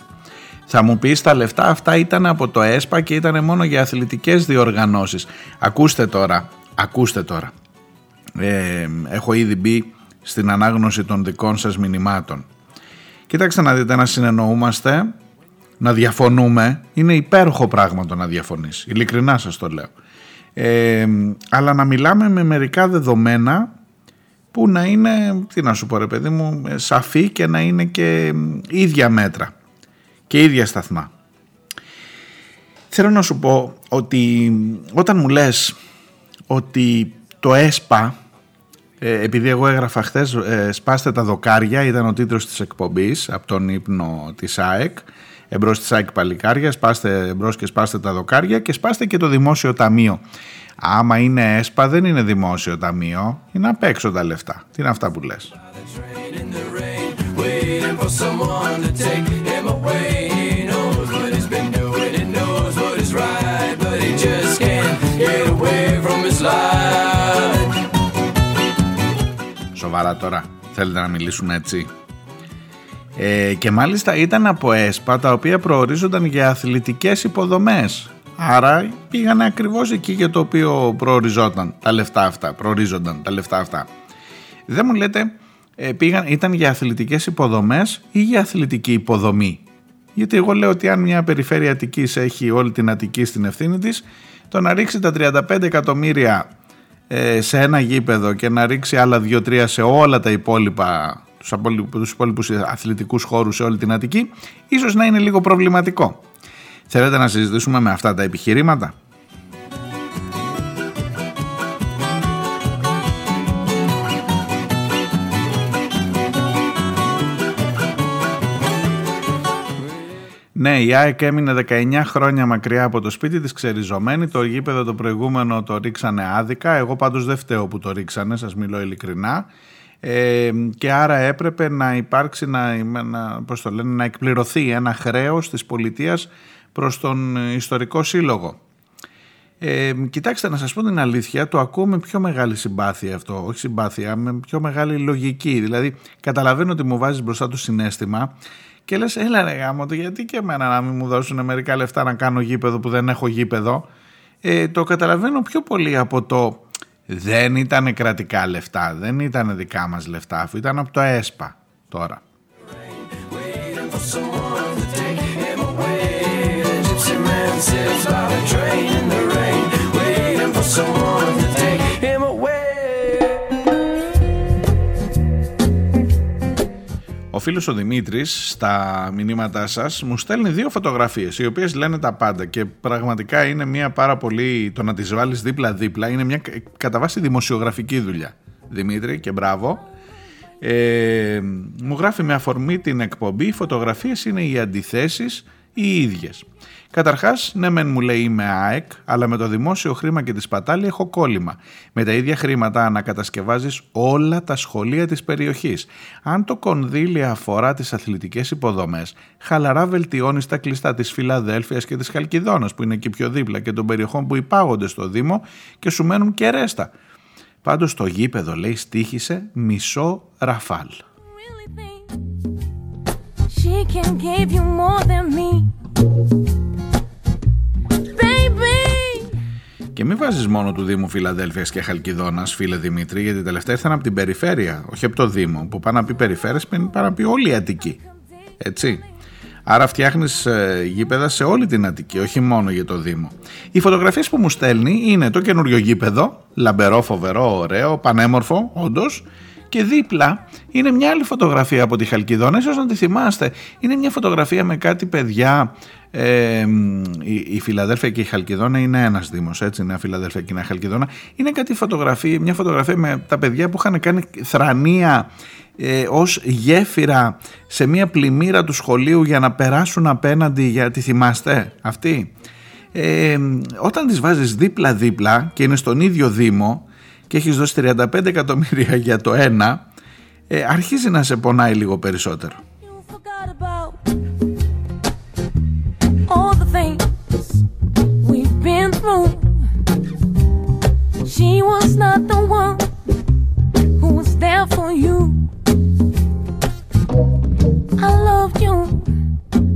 Θα μου πεις τα λεφτά αυτά ήταν από το ΕΣΠΑ και ήταν μόνο για αθλητικές διοργανώσεις. Ακούστε τώρα, ακούστε τώρα. Ε, έχω ήδη μπει στην ανάγνωση των δικών σας μηνυμάτων. Κοιτάξτε να δείτε να συνεννοούμαστε, να διαφωνούμε, είναι υπέροχο πράγμα το να διαφωνείς, ειλικρινά σας το λέω. Ε, αλλά να μιλάμε με μερικά δεδομένα που να είναι, τι να σου πω ρε παιδί μου, σαφή και να είναι και ίδια μέτρα και ίδια σταθμά. Θέλω να σου πω ότι όταν μου λες ότι το ΕΣΠΑ ε, επειδή εγώ έγραφα χθες, ε, σπάστε τα δοκάρια, ήταν ο τίτλος της εκπομπής από τον ύπνο της ΑΕΚ. Εμπρός της ΑΕΚ παλικάρια, σπάστε εμπρός και σπάστε τα δοκάρια και σπάστε και το δημόσιο ταμείο. Άμα είναι ΕΣΠΑ δεν είναι δημόσιο ταμείο, είναι απ' έξω τα λεφτά. Τι είναι αυτά που λες; Σοβαρά τώρα. Θέλετε να μιλήσουμε έτσι. Ε, και μάλιστα ήταν από ΕΣΠΑ τα οποία προορίζονταν για αθλητικές υποδομές. Άρα πήγανε ακριβώς εκεί για το οποίο προοριζόταν τα λεφτά αυτά, προορίζονταν τα λεφτά αυτά. Δεν μου λέτε, ε, πήγαν, ήταν για αθλητικές υποδομές ή για αθλητική υποδομή; Γιατί εγώ λέω ότι αν μια περιφέρεια Αττικής έχει όλη την Αττική στην ευθύνη της, το να ρίξει τα 35 εκατομμύρια ε, σε ένα γήπεδο και να ρίξει άλλα 2-3 σε όλα τα υπόλοιπα τους υπόλοιπους αθλητικούς χώρους σε όλη την Αττική ίσως να είναι λίγο προβληματικό. Θέλετε να συζητήσουμε με αυτά τα επιχειρήματα; Ναι, η ΑΕΚ έμεινε 19 χρόνια μακριά από το σπίτι της ξεριζωμένη. Το γήπεδο το προηγούμενο το ρίξανε άδικα. Εγώ πάντως δεν φταίω που το ρίξανε, σας μιλώ ειλικρινά. Ε, και άρα έπρεπε να υπάρξει, να, να, πώς το λένε, να εκπληρωθεί ένα χρέος της πολιτείας προς τον ιστορικό σύλλογο. Ε, κοιτάξτε να σας πω την αλήθεια, το ακούω με πιο μεγάλη συμπάθεια αυτό, όχι συμπάθεια, με πιο μεγάλη λογική. Δηλαδή καταλαβαίνω ότι μου βάζεις μπροστά το συνέστημα και λες έλα ρε γάμο το γιατί και εμένα να μην μου δώσουν μερικά λεφτά να κάνω γήπεδο που δεν έχω γήπεδο; Ε, το καταλαβαίνω πιο πολύ από το δεν ήταν κρατικά λεφτά δεν ήταν δικά μας λεφτά αφού ήταν από το ΕΣΠΑ τώρα Ο φίλος ο Δημήτρης στα μηνύματά σας μου στέλνει δύο φωτογραφίες οι οποίες λένε τα πάντα και πραγματικά είναι μια πάρα πολύ το να τις βάλεις δίπλα-δίπλα είναι μια κατά βάση δημοσιογραφική δουλειά. Δημήτρη και μπράβο. Ε, μου γράφει με αφορμή την εκπομπή οι φωτογραφίες είναι οι αντιθέσεις οι ίδιες Καταρχάς, ναι, μεν μου λέει είμαι ΑΕΚ, αλλά με το δημόσιο χρήμα και τη σπατάλη έχω κόλλημα. Με τα ίδια χρήματα ανακατασκευάζεις όλα τα σχολεία της περιοχής. Αν το κονδύλι αφορά τις αθλητικές υποδομές, χαλαρά βελτιώνεις τα κλειστά της Φιλαδέλφιας και της Χαλκιδόνας, που είναι εκεί πιο δίπλα, και των περιοχών που υπάγονται στο Δήμο και σου μένουν και ρέστα. Πάντως το γήπεδο λέει στήχησε μισό ραφάλ. She μην βάζεις μόνο του Δήμου Φιλαδέλφιας και Χαλκιδόνα, φίλε Δημήτρη, γιατί τελευταία ήρθαν από την περιφέρεια, όχι από το Δήμο. Που πάνε να πει περιφέρειες, πάνε να πει όλη η Αττική. Έτσι. Άρα φτιάχνεις ε, γήπεδα σε όλη την Αττική, όχι μόνο για το Δήμο. Οι φωτογραφίες που μου στέλνει είναι το καινούριο γήπεδο, λαμπερό, φοβερό, ωραίο, πανέμορφο, όντως. Και δίπλα είναι μια άλλη φωτογραφία από τη Χαλκιδόνα, ίσως να τη θυμάστε. Είναι μια φωτογραφία με κάτι παιδιά. Ε, η, η Φιλαδέλφια και η Χαλκιδόνα είναι ένας δήμος, έτσι, είναι Φιλαδέλφια και η Χαλκιδόνα. Είναι κάτι φωτογραφία, μια φωτογραφία με τα παιδιά που είχαν κάνει θρανία ε, ως γέφυρα σε μια πλημμύρα του σχολείου για να περάσουν απέναντι, για τη θυμάστε αυτή; Ε, όταν τις βάζεις δίπλα-δίπλα και είναι στον ίδιο δήμο και έχεις δώσει 35 εκατομμύρια για το ένα, ε, αρχίζει να σε πονάει λίγο περισσότερο. She was not the one who was there for you. I loved you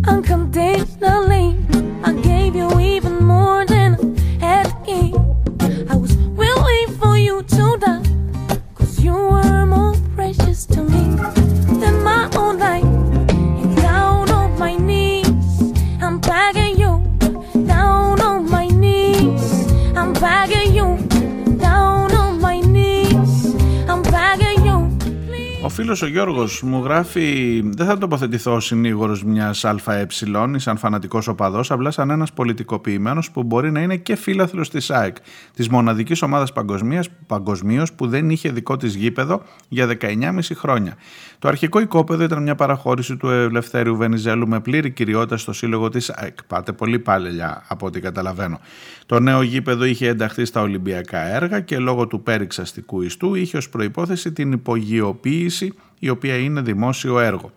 unconditionally. I gave you even more than I had to. I was willing for you to die. Φίλος ο Γιώργος μου γράφει «Δεν θα τοποθετηθώ ως συνήγορος μιας ΑΕ ή σαν φανατικός οπαδός, απλά σαν ένας πολιτικοποιημένος που μπορεί να είναι και φίλαθλος της ΑΕΚ, της μοναδικής ομάδας παγκοσμίας, παγκοσμίως που δεν είχε δικό της γήπεδο για 19,5 χρόνια. Το αρχικό οικόπεδο ήταν μια παραχώρηση του Ελευθέριου Βενιζέλου με πλήρη κυριότητα στο σύλλογο της ΑΕΚ. Πάτε πολύ πάλελια από ό,τι καταλαβαίνω. Το νέο γήπεδο είχε ενταχθεί στα Ολυμπιακά έργα και λόγω του πέριξαστικού ιστού είχε ως προϋπόθεση την υπογειοποίηση η οποία είναι δημόσιο έργο.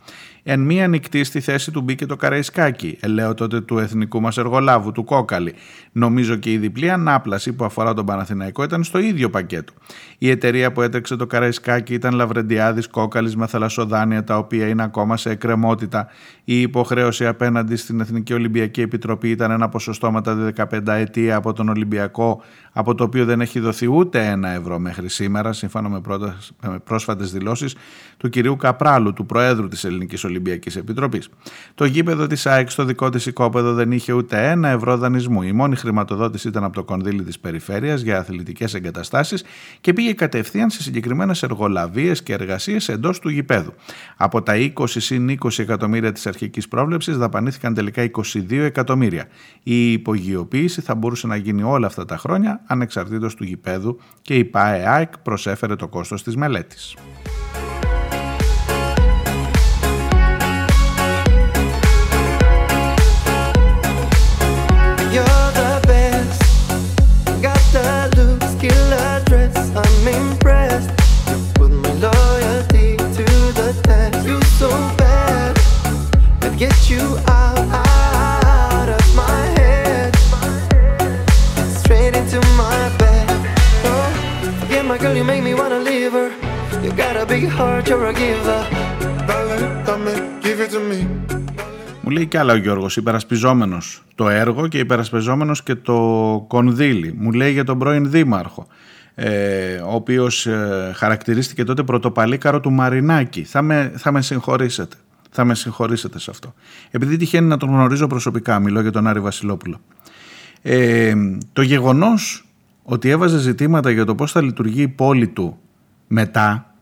Εν μία νυχτή στη θέση του μπήκε το Καραϊσκάκι, ελέω τότε του εθνικού μας εργολάβου, του Κόκαλη. Νομίζω και η διπλή ανάπλαση που αφορά τον Παναθηναϊκό ήταν στο ίδιο πακέτο. Η εταιρεία που έτρεξε το Καραϊσκάκι ήταν Λαβρεντιάδης Κόκαλης με θαλασσοδάνεια τα οποία είναι ακόμα σε εκκρεμότητα. Η υποχρέωση απέναντι στην Εθνική Ολυμπιακή Επιτροπή ήταν ένα ποσοστό μετά τη 15 ετία από τον Ολυμπιακό από το οποίο δεν έχει δοθεί ούτε ένα ευρώ μέχρι σήμερα, σύμφωνα με, πρότας, με πρόσφατες δηλώσεις του κυρίου Καπράλου, του Προέδρου της Ελληνικής Ολυμπιακής Επιτροπής. Το γήπεδο της ΑΕΚ στο δικό της οικόπεδο δεν είχε ούτε ένα ευρώ δανεισμού. Η μόνη χρηματοδότηση ήταν από το κονδύλι της περιφέρειας για αθλητικές εγκαταστάσεις και πήγε κατευθείαν σε συγκεκριμένες εργολαβίες και εργασίες εντός του γηπέδου. Από τα 20 συν 20 εκατομμύρια της αρχικής πρόβλεψης δαπανήθηκαν τελικά 22 εκατομμύρια. Η υπογειοποίηση θα μπορούσε να γίνει όλα αυτά τα χρόνια ανεξαρτήτως του γηπέδου και η ΠΑΕΑΕΚ προσέφερε το κόστος της μελέτης. Μου λέει κι άλλα ο Γιώργος, υπερασπιζόμενος το έργο και υπερασπιζόμενος και το κονδύλι. Μου λέει για τον πρώην δήμαρχο ε, ο οποίος ε, χαρακτηρίστηκε τότε πρωτοπαλίκαρο του Μαρινάκη. Θα με, θα με συγχωρήσετε. Θα με συγχωρήσετε σε αυτό. Επειδή τυχαίνει να τον γνωρίζω προσωπικά, μιλώ για τον Άρη Βασιλόπουλο. Ε, το γεγονός ότι έβαζε ζητήματα για το πώς θα λειτουργεί η πόλη του μετά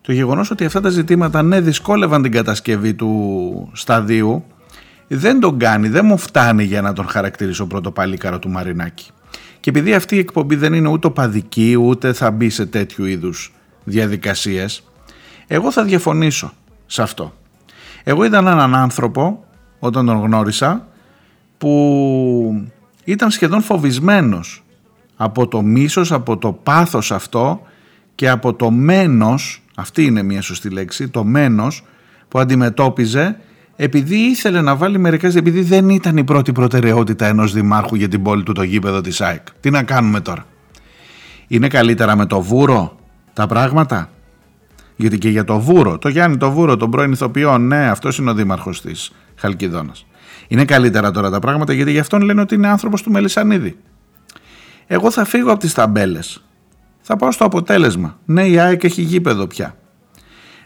το γεγονός ότι αυτά τα ζητήματα ναι δυσκόλευαν την κατασκευή του σταδίου δεν τον κάνει, δεν μου φτάνει για να τον χαρακτηρίσω πρωτοπαλίκαρο του Μαρινάκη. Και επειδή αυτή η εκπομπή δεν είναι ούτε οπαδική ούτε θα μπει σε τέτοιου είδους διαδικασίες εγώ θα διαφωνήσω σε αυτό. Εγώ είδα έναν άνθρωπο όταν τον γνώρισα που ήταν σχεδόν φοβισμένος από το μίσος, από το πάθος αυτό και από το μένος, αυτή είναι μια σωστή λέξη, το μένος που αντιμετώπιζε επειδή ήθελε να βάλει μερικές, επειδή δεν ήταν η πρώτη προτεραιότητα ενός δημάρχου για την πόλη του το γήπεδο της ΑΕΚ. Τι να κάνουμε τώρα; Είναι καλύτερα με το βούρο τα πράγματα; Γιατί και για το βούρο, το Γιάννη το βούρο, τον πρώην ηθοποιό, ναι, αυτός είναι ο δήμαρχος της Χαλκιδόνας. Είναι καλύτερα τώρα τα πράγματα γιατί γι' αυτόν λένε ότι είναι άνθρωπος του Μελισανίδη. Εγώ θα φύγω από τις ταμπέλες. Θα πάω στο αποτέλεσμα. Ναι, η ΑΕΚ έχει γήπεδο πια.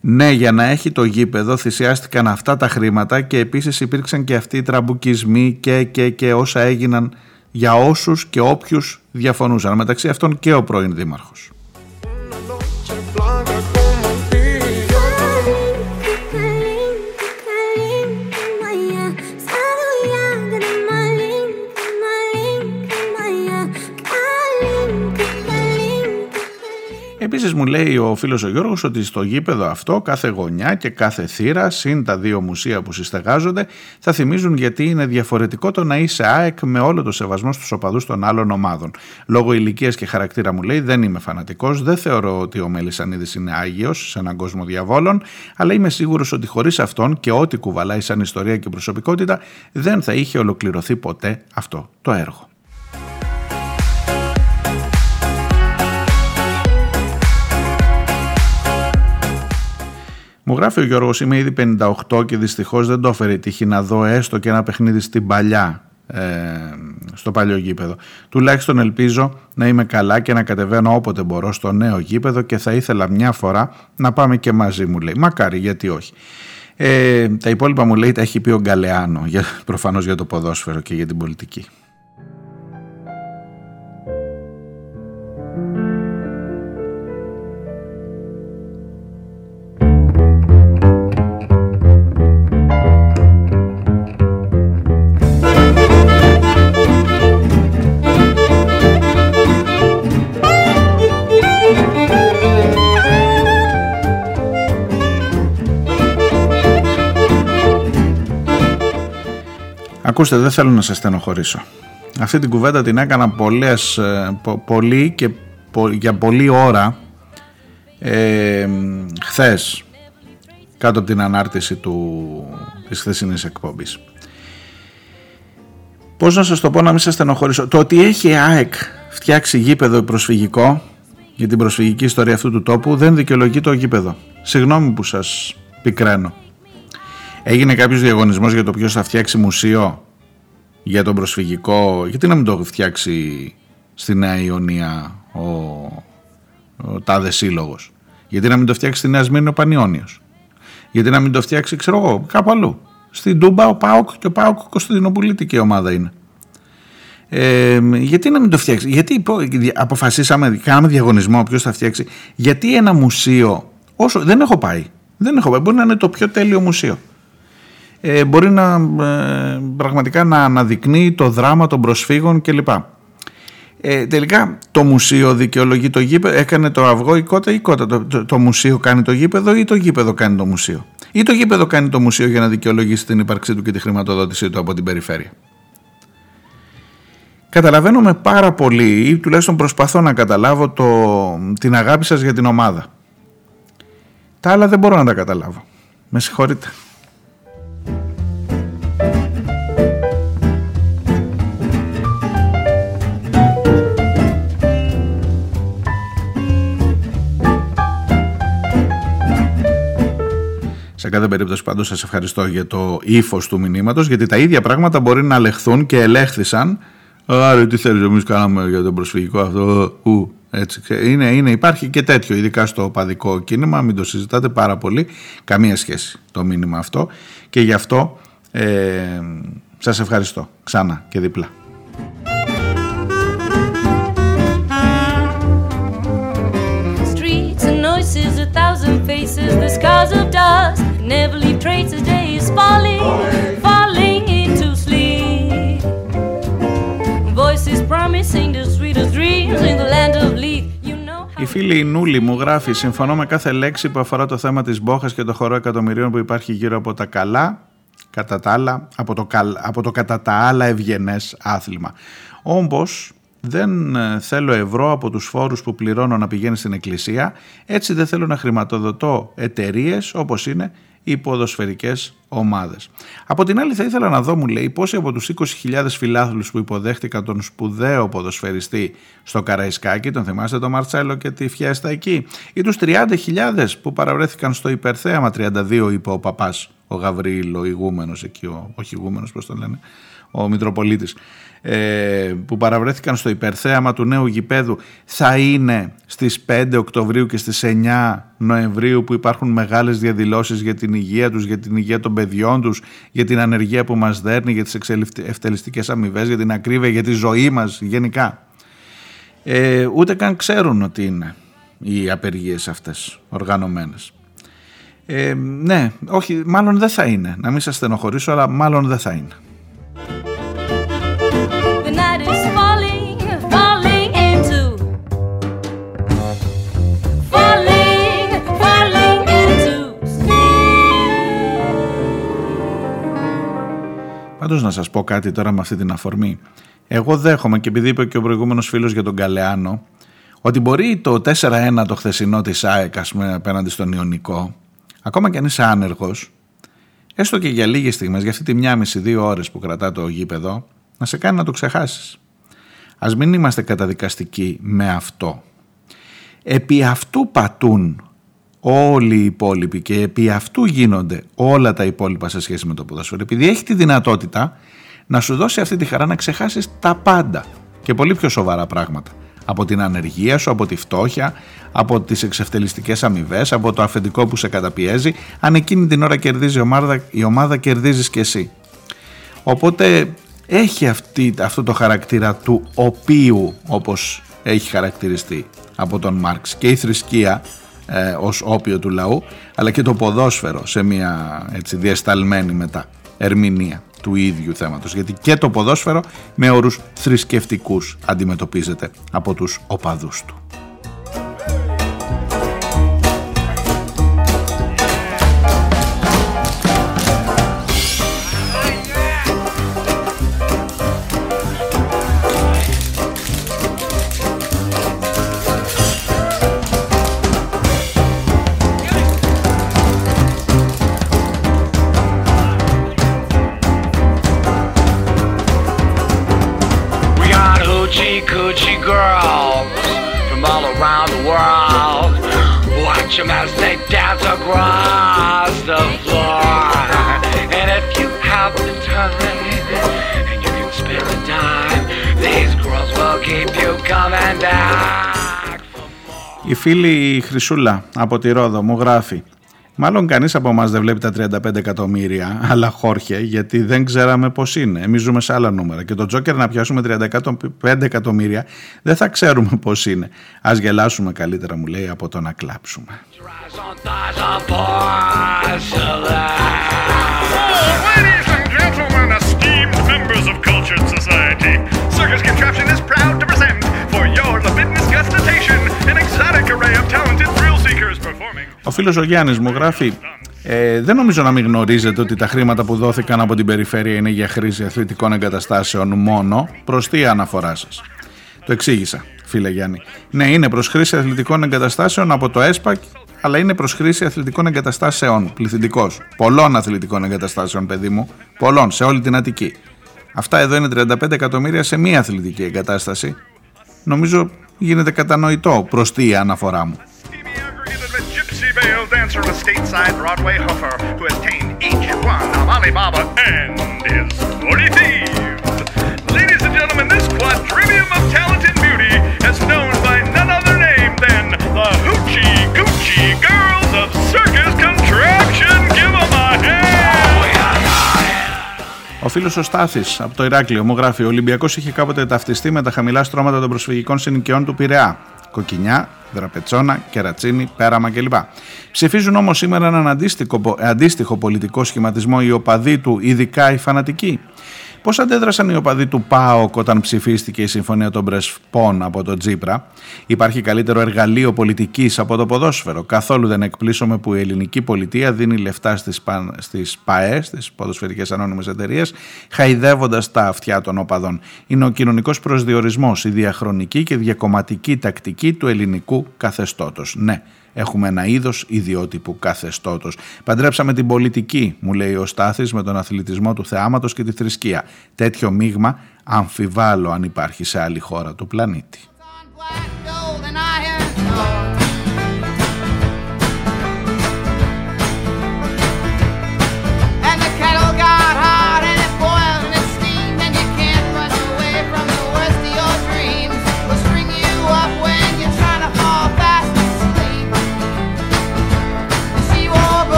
Ναι, για να έχει το γήπεδο θυσιάστηκαν αυτά τα χρήματα και επίσης υπήρξαν και αυτοί οι τραμπουκισμοί και, και, και όσα έγιναν για όσους και όποιους διαφωνούσαν. Μεταξύ αυτών και ο πρώην δήμαρχος. Επίσης μου λέει ο φίλος ο Γιώργος ότι στο γήπεδο αυτό κάθε γωνιά και κάθε θύρα συν τα δύο μουσεία που συστεγάζονται θα θυμίζουν γιατί είναι διαφορετικό το να είσαι ΑΕΚ με όλο το σεβασμό στους οπαδούς των άλλων ομάδων. Λόγω ηλικίας και χαρακτήρα μου λέει δεν είμαι φανατικός, δεν θεωρώ ότι ο Μελισανίδης είναι Άγιος σε έναν κόσμο διαβόλων, αλλά είμαι σίγουρος ότι χωρίς αυτόν και ό,τι κουβαλάει σαν ιστορία και προσωπικότητα δεν θα είχε ολοκληρωθεί ποτέ αυτό το έργο. Μου γράφει ο Γιώργος, είμαι ήδη 58 και δυστυχώς δεν το έφερε η τύχη να δω έστω και ένα παιχνίδι στην παλιά, ε, στο παλιό γήπεδο. Τουλάχιστον ελπίζω να είμαι καλά και να κατεβαίνω όποτε μπορώ στο νέο γήπεδο και θα ήθελα μια φορά να πάμε και μαζί μου λέει. Μακάρι γιατί όχι. Ε, τα υπόλοιπα μου λέει τα έχει πει ο Γκαλεάνο, για, προφανώς για το ποδόσφαιρο και για την πολιτική. Ακούστε, δεν θέλω να σας στενοχωρήσω. Αυτή την κουβέντα την έκανα πολλές, ε, πο- πολύ και πο- για πολλή ώρα ε, χθες κάτω από την ανάρτηση του, της χθεσινής εκπομπής. Πώς να σας το πω να μην σας στενοχωρήσω; Το ότι έχει η ΑΕΚ φτιάξει γήπεδο προσφυγικό για την προσφυγική ιστορία αυτού του τόπου δεν δικαιολογεί το γήπεδο. Συγγνώμη που σας πικραίνω. Έγινε κάποιος διαγωνισμός για το ποιος θα φτιάξει μουσείο; Για τον προσφυγικό. Γιατί να μην το έχει φτιάξει στη Νέα Ιωνία ο, ο τάδε σύλλογος; Γιατί να μην το φτιάξει στη Νέα Σμύρνη ο Πανιόνιος; Γιατί να μην το φτιάξει, ξέρω εγώ, κάπου αλλού; Στην Τούμπα ο Πάοκ και ο Πάοκ Κωνσταντινοπολίτικη ομάδα είναι. Ε, γιατί να μην το φτιάξει, γιατί πω, αποφασίσαμε, κάναμε διαγωνισμό ποιο θα φτιάξει; Γιατί ένα μουσείο, όσο δεν έχω πάει, δεν έχω πάει, μπορεί να είναι το πιο τέλειο μουσείο. Ε, μπορεί να ε, πραγματικά να αναδεικνύει το δράμα των προσφύγων κλπ. Ε, τελικά το μουσείο δικαιολογεί το γήπεδο, έκανε το αυγό η κότα ή η κότα. Το, το, το μουσείο κάνει το γήπεδο ή το γήπεδο κάνει το μουσείο; Ή το γήπεδο κάνει το μουσείο για να δικαιολογήσει την ύπαρξή του και τη χρηματοδότησή του από την περιφέρεια; Καταλαβαίνω με πάρα πολύ ή τουλάχιστον προσπαθώ να καταλάβω το, την αγάπη σας για την ομάδα. Τα άλλα δεν μπορώ να τα καταλάβω. Με συγχωρείτε. Σε κάθε περίπτωση πάντως σας ευχαριστώ για το ύφος του μηνύματος γιατί τα ίδια πράγματα μπορεί να λεχθούν και ελέγχθησαν Άρα τι θέλεις εμείς κάναμε για το προσφυγικό αυτό ου, έτσι. Είναι, είναι, υπάρχει και τέτοιο ειδικά στο παδικό κίνημα μην το συζητάτε πάρα πολύ καμία σχέση το μήνυμα αυτό και γι' αυτό ε, σας ευχαριστώ ξανά και διπλά φίλη η Νούλη μου γράφει Συμφωνώ με κάθε λέξη που αφορά το θέμα της Μπόχας και το χορό εκατομμυρίων που υπάρχει γύρω από τα καλά κατά τα άλλα, από το, καλ- από το κατά τα άλλα ευγενές άθλημα. Όμως δεν ε, θέλω ευρώ από τους φόρους που πληρώνω να πηγαίνει στην εκκλησία, έτσι δεν θέλω να χρηματοδοτώ εταιρείες όπως είναι οι ποδοσφαιρικές ομάδες. Από την άλλη θα ήθελα να δω μου λέει πόσοι από τους 20.000 φιλάθλους που υποδέχτηκαν τον σπουδαίο ποδοσφαιριστή στο Καραϊσκάκι, τον θυμάστε τον Μαρτσέλο και τη Φιέστα εκεί, ή τους 30.000 που παραβρέθηκαν στο υπερθέαμα 32 είπε ο παπάς ο Γαβρίλ, ο ηγούμενος εκεί, ο, όχι ηγούμενος πώς το λένε, ο Μητροπολίτης, ε, που παραβρέθηκαν στο υπερθέαμα του νέου γηπέδου θα είναι στις 5 Οκτωβρίου και στις 9 Νοεμβρίου που υπάρχουν μεγάλες διαδηλώσεις για την υγεία τους, για την υγεία των παιδιών τους, για την ανεργία που μας δέρνει, για τις ευτελιστικές αμοιβές, για την ακρίβεια, για τη ζωή μας γενικά. Ε, ούτε καν ξέρουν ότι είναι οι απεργίες αυτές οργανωμένες. Ε, ναι, όχι, μάλλον δεν θα είναι. Να μην σας στενοχωρήσω, αλλά μάλλον δεν θα είναι. Πάντως να σας πω κάτι τώρα με αυτή την αφορμή. Εγώ δέχομαι και επειδή είπε και ο προηγούμενος φίλος για τον Καλεάνο ότι μπορεί το 4-1 το χθεσινό της ΑΕΚ ας πούμε, απέναντι στον Ιωνικό ακόμα και αν είσαι άνεργος έστω και για λίγες στιγμές, για αυτή τη μία μισή δύο ώρες που κρατά το γήπεδο να σε κάνει να το ξεχάσεις. Ας μην είμαστε καταδικαστικοί με αυτό. Επί αυτού πατούν όλοι οι υπόλοιποι και επί αυτού γίνονται όλα τα υπόλοιπα σε σχέση με το ποδόσφαιρο. Επειδή έχει τη δυνατότητα να σου δώσει αυτή τη χαρά να ξεχάσεις τα πάντα και πολύ πιο σοβαρά πράγματα. Από την ανεργία σου, από τη φτώχεια, από τις εξευτελιστικές αμοιβές, από το αφεντικό που σε καταπιέζει. Αν εκείνη την ώρα κερδίζει η ομάδα, η ομάδα κερδίζεις και εσύ. Οπότε έχει αυτή, αυτό το χαρακτήρα του οποίου όπως έχει χαρακτηριστεί από τον Μάρξ και η θρησκεία ε, ως όπιο του λαού αλλά και το ποδόσφαιρο σε μια έτσι, διασταλμένη μετά ερμηνεία του ίδιου θέματος γιατί και το ποδόσφαιρο με όρους θρησκευτικούς αντιμετωπίζεται από τους οπαδούς του. Η φίλη Χρυσούλα από τη Ρόδο μου γράφει Μάλλον κανείς από εμάς δεν βλέπει τα 35 εκατομμύρια, αλλά χόρχε, γιατί δεν ξέραμε πώς είναι. Εμείς ζούμε σε άλλα νούμερα. Και το Τζόκερ να πιάσουμε 35 εκατομμύρια, δεν θα ξέρουμε πώς είναι. Ας γελάσουμε καλύτερα, μου λέει, από το να κλάψουμε. Rise on thighs of porcelain. Ladies and gentlemen, esteemed members of cultured society, Circus Contraption is proud to present, for your libidinous Ο φίλος ο Γιάννης μου γράφει ε, δεν νομίζω να μην γνωρίζετε ότι τα χρήματα που δόθηκαν από την περιφέρεια είναι για χρήση αθλητικών εγκαταστάσεων μόνο. Προς τι αναφορά σας; Το εξήγησα, φίλε Γιάννη. Ναι, είναι προς χρήση αθλητικών εγκαταστάσεων από το ΕΣΠΑΚ, αλλά είναι προς χρήση αθλητικών εγκαταστάσεων, πληθυντικός. Πολλών αθλητικών εγκαταστάσεων, παιδί μου. Πολλών, σε όλη την Αττική. Αυτά εδώ είναι 35 εκατομμύρια σε μία αθλητική εγκατάσταση. Νομίζω Γίνεται κατανοητό προς τη αναφορά μου. Girls of search. Ο φίλος ο Στάθης από το Ηράκλειο μου γράφει: Ο Ολυμπιακός είχε κάποτε ταυτιστεί με τα χαμηλά στρώματα των προσφυγικών συνοικιών του Πειραιά. Κοκκινιά, Δραπετσόνα, Κερατσίνη, Πέραμα κλπ. Ψηφίζουν όμως σήμερα έναν αντίστοιχο, αντίστοιχο πολιτικό σχηματισμό οι οπαδοί του, ειδικά οι φανατικοί. Πώς αντέδρασαν οι οπαδοί του ΠΑΟΚ όταν ψηφίστηκε η Συμφωνία των Πρεσπών από τον Τζίπρα; Υπάρχει καλύτερο εργαλείο πολιτικής από το ποδόσφαιρο; Καθόλου δεν εκπλήσωμε που η ελληνική πολιτεία δίνει λεφτά στις στις ΠΑΕ, στις ποδοσφαιρικές ανώνυμες εταιρείες, χαϊδεύοντας τα αυτιά των οπαδών. Είναι ο κοινωνικός προσδιορισμός, η διαχρονική και διακομματική τακτική του ελληνικού καθεστώτος. Ναι, Έχουμε ένα είδος ιδιότυπου καθεστώτος. Παντρέψαμε την πολιτική, μου λέει ο Στάθης, με τον αθλητισμό του θεάματος και τη θρησκεία. Τέτοιο μείγμα αμφιβάλλω αν υπάρχει σε άλλη χώρα του πλανήτη.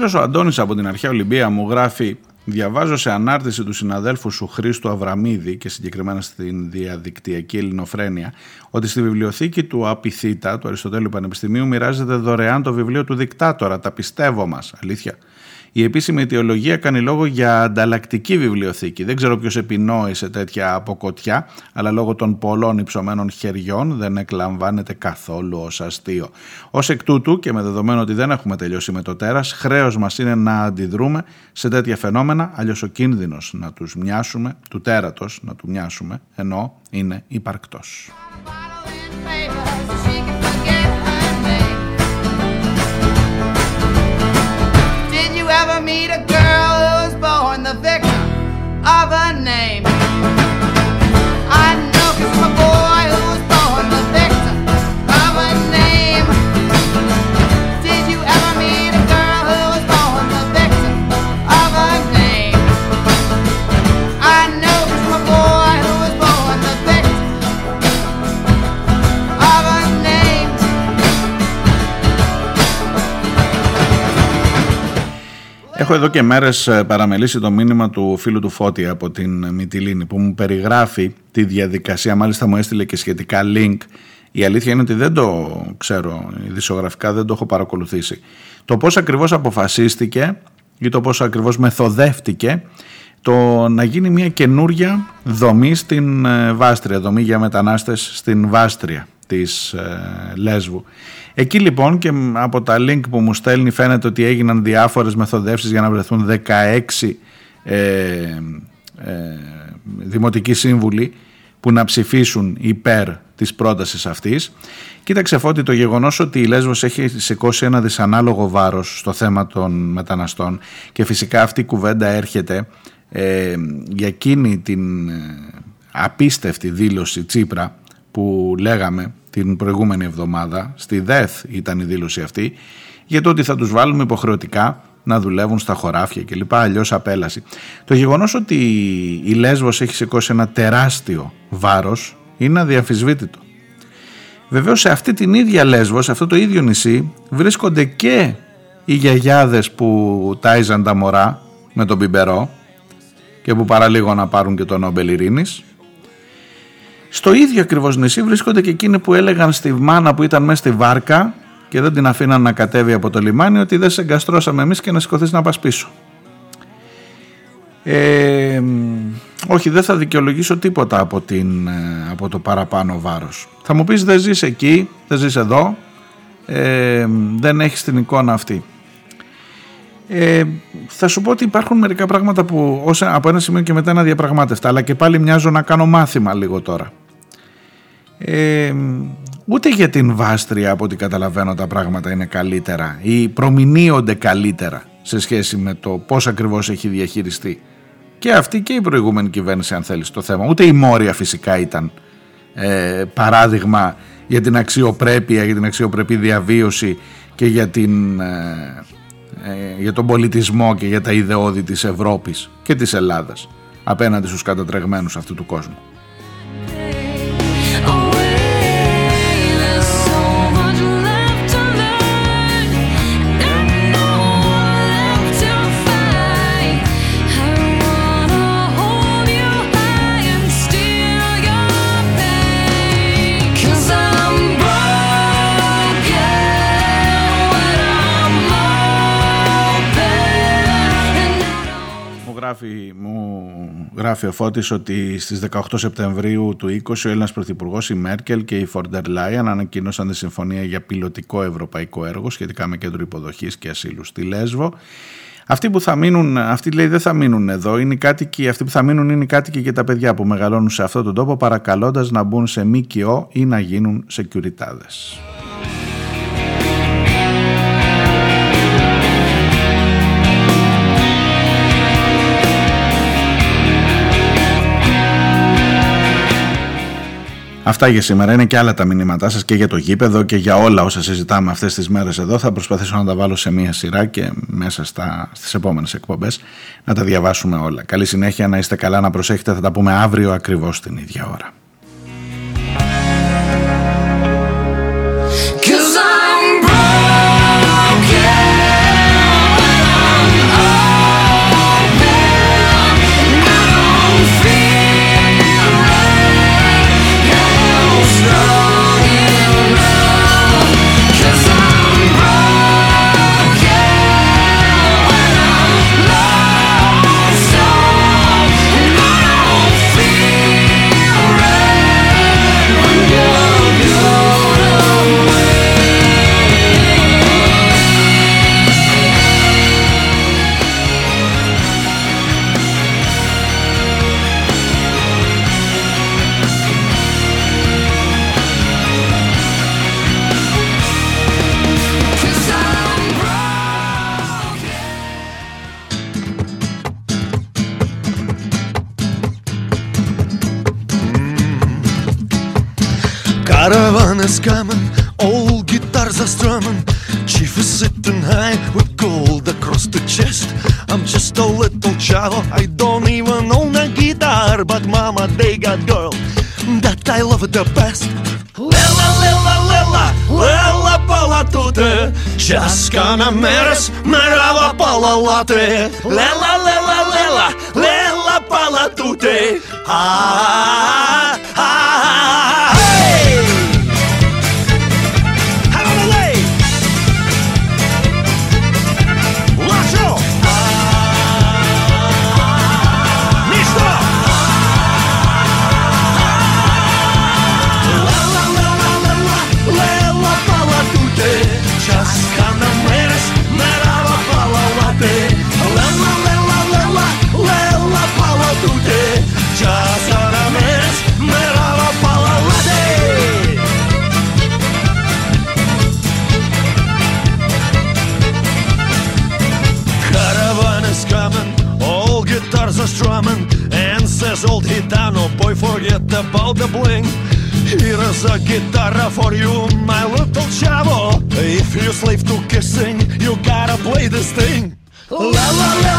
Φίλος ο Αντώνης από την αρχαία Ολυμπία μου γράφει Διαβάζω σε ανάρτηση του συναδέλφου σου Χρήστου Αβραμίδη και συγκεκριμένα στην διαδικτυακή ελληνοφρένεια ότι στη βιβλιοθήκη του Απιθύτα του Αριστοτέλειου Πανεπιστημίου μοιράζεται δωρεάν το βιβλίο του δικτάτορα. Τα πιστεύω μας. Αλήθεια. Η επίσημη αιτιολογία κάνει λόγο για ανταλλακτική βιβλιοθήκη. Δεν ξέρω ποιος επινόησε τέτοια αποκοτιά, αλλά λόγω των πολλών υψωμένων χεριών δεν εκλαμβάνεται καθόλου ως αστείο. Ω εκ τούτου και με δεδομένο ότι δεν έχουμε τελειώσει με το τέρας, χρέος μας είναι να αντιδρούμε σε τέτοια φαινόμενα, αλλιώς ο κίνδυνος να τους μοιάσουμε, του τέρατος να του μοιάσουμε, ενώ είναι υπαρκτός. Meet a girl who was born the victim of a name? Έχω εδώ και μέρες ε, παραμελήσει το μήνυμα του φίλου του Φώτη από την Μυτιλίνη που μου περιγράφει τη διαδικασία, μάλιστα μου έστειλε και σχετικά link. Η αλήθεια είναι ότι δεν το ξέρω, ειδησιογραφικά δεν το έχω παρακολουθήσει. Το πώς ακριβώς αποφασίστηκε ή το πώς ακριβώς μεθοδεύτηκε το να γίνει μια καινούρια δομή στην ε, Βάστρια, δομή για μετανάστες στην Βάστρια της ε, Λέσβου. Εκεί λοιπόν και από τα link που μου στέλνει φαίνεται ότι έγιναν διάφορες μεθοδεύσεις για να βρεθούν 16 ε, ε, δημοτικοί σύμβουλοι που να ψηφίσουν υπέρ της πρότασης αυτής. Κοίταξε Φώτη το γεγονός ότι η Λέσβος έχει σηκώσει ένα δυσανάλογο βάρος στο θέμα των μεταναστών και φυσικά αυτή η κουβέντα έρχεται ε, για εκείνη την ε, απίστευτη δήλωση Τσίπρα που λέγαμε την προηγούμενη εβδομάδα, στη ΔΕΘ ήταν η δήλωση αυτή, για το ότι θα τους βάλουμε υποχρεωτικά να δουλεύουν στα χωράφια κλπ. Αλλιώς απέλαση. Το γεγονός ότι η Λέσβος έχει σηκώσει ένα τεράστιο βάρος είναι αδιαφυσβήτητο. Βεβαίως σε αυτή την ίδια Λέσβο, σε αυτό το ίδιο νησί, βρίσκονται και οι γιαγιάδες που τάιζαν τα μωρά με τον πιμπερό και που παραλίγο να πάρουν και τον Νόμπελ Ειρήνης. Στο ίδιο ακριβώς νησί βρίσκονται και εκείνοι που έλεγαν στη μάνα που ήταν μέσα στη βάρκα και δεν την αφήναν να κατέβει από το λιμάνι ότι δεν σε εγκαστρώσαμε εμείς και να σηκωθείς να πας πίσω. Ε, όχι δεν θα δικαιολογήσω τίποτα από, την, ε, από το παραπάνω βάρος. Θα μου πεις δεν ζεις εκεί, δεν ζεις εδώ, ε, δεν έχεις την εικόνα αυτή. Ε, θα σου πω ότι υπάρχουν μερικά πράγματα που ως, από ένα σημείο και μετά είναι αδιαπραγμάτευτα αλλά και πάλι μοιάζω να κάνω μάθημα λίγο τώρα. Ε, ούτε για την Βάστρια από ό,τι καταλαβαίνω τα πράγματα είναι καλύτερα ή προμηνύονται καλύτερα σε σχέση με το πώς ακριβώς έχει διαχειριστεί. Και αυτή και η προηγούμενη κυβέρνηση αν θέλεις το θέμα. Ούτε η Μόρια φυσικά ήταν ε, παράδειγμα για την αξιοπρέπεια για την αξιοπρεπή διαβίωση και για, την, ε, ε, για τον πολιτισμό και για τα ιδεώδη της Ευρώπης και της Ελλάδας απέναντι στους κατατρεγμένους αυτού του κόσμου γράφει ο Φώτης ότι στις 18 Σεπτεμβρίου του 20 ο Έλληνας Πρωθυπουργός η Μέρκελ και η Φόρντερ Λάιαν ανακοίνωσαν τη συμφωνία για πιλωτικό ευρωπαϊκό έργο σχετικά με κέντρο υποδοχής και ασύλου στη Λέσβο. Αυτοί που θα μείνουν, αυτοί λέει δεν θα μείνουν εδώ, είναι οι κάτοικοι, αυτοί που θα μείνουν είναι οι κάτοικοι και τα παιδιά που μεγαλώνουν σε αυτόν τον τόπο παρακαλώντας να μπουν σε ΜΚΟ ή να γίνουν σεκιουριτάδες. Αυτά για σήμερα. Είναι και άλλα τα μηνύματά σας και για το γήπεδο και για όλα όσα συζητάμε αυτές τις μέρες εδώ. Θα προσπαθήσω να τα βάλω σε μία σειρά και μέσα στα, στις επόμενες εκπομπές να τα διαβάσουμε όλα. Καλή συνέχεια, να είστε καλά, να προσέχετε. Θα τα πούμε αύριο ακριβώς την ίδια ώρα. Coming, all guitars are strumming. Chief is sitting high with gold across the chest. I'm just a little chavo, I don't even own a guitar, but mama, they got girl that I love the best. Lila, lila, lila, lila pala tute, Časkana meres, merava pala late. Lila, lila, lila, lila pala tute. Ah, ah, the bling. Here is a guitar for you, my little chavo. If you slave to kissing, you gotta play this thing. La la la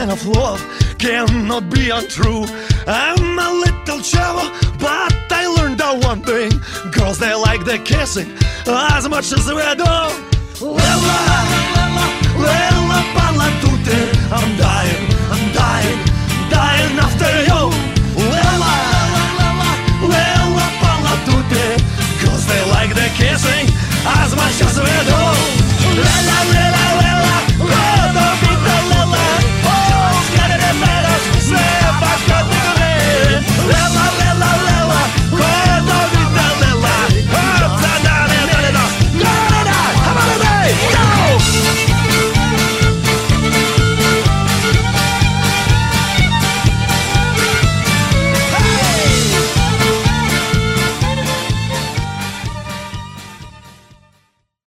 kind of love cannot be untrue. I'm a little chavo, but I learned that one thing. Girls, they like the kissing as much as we do.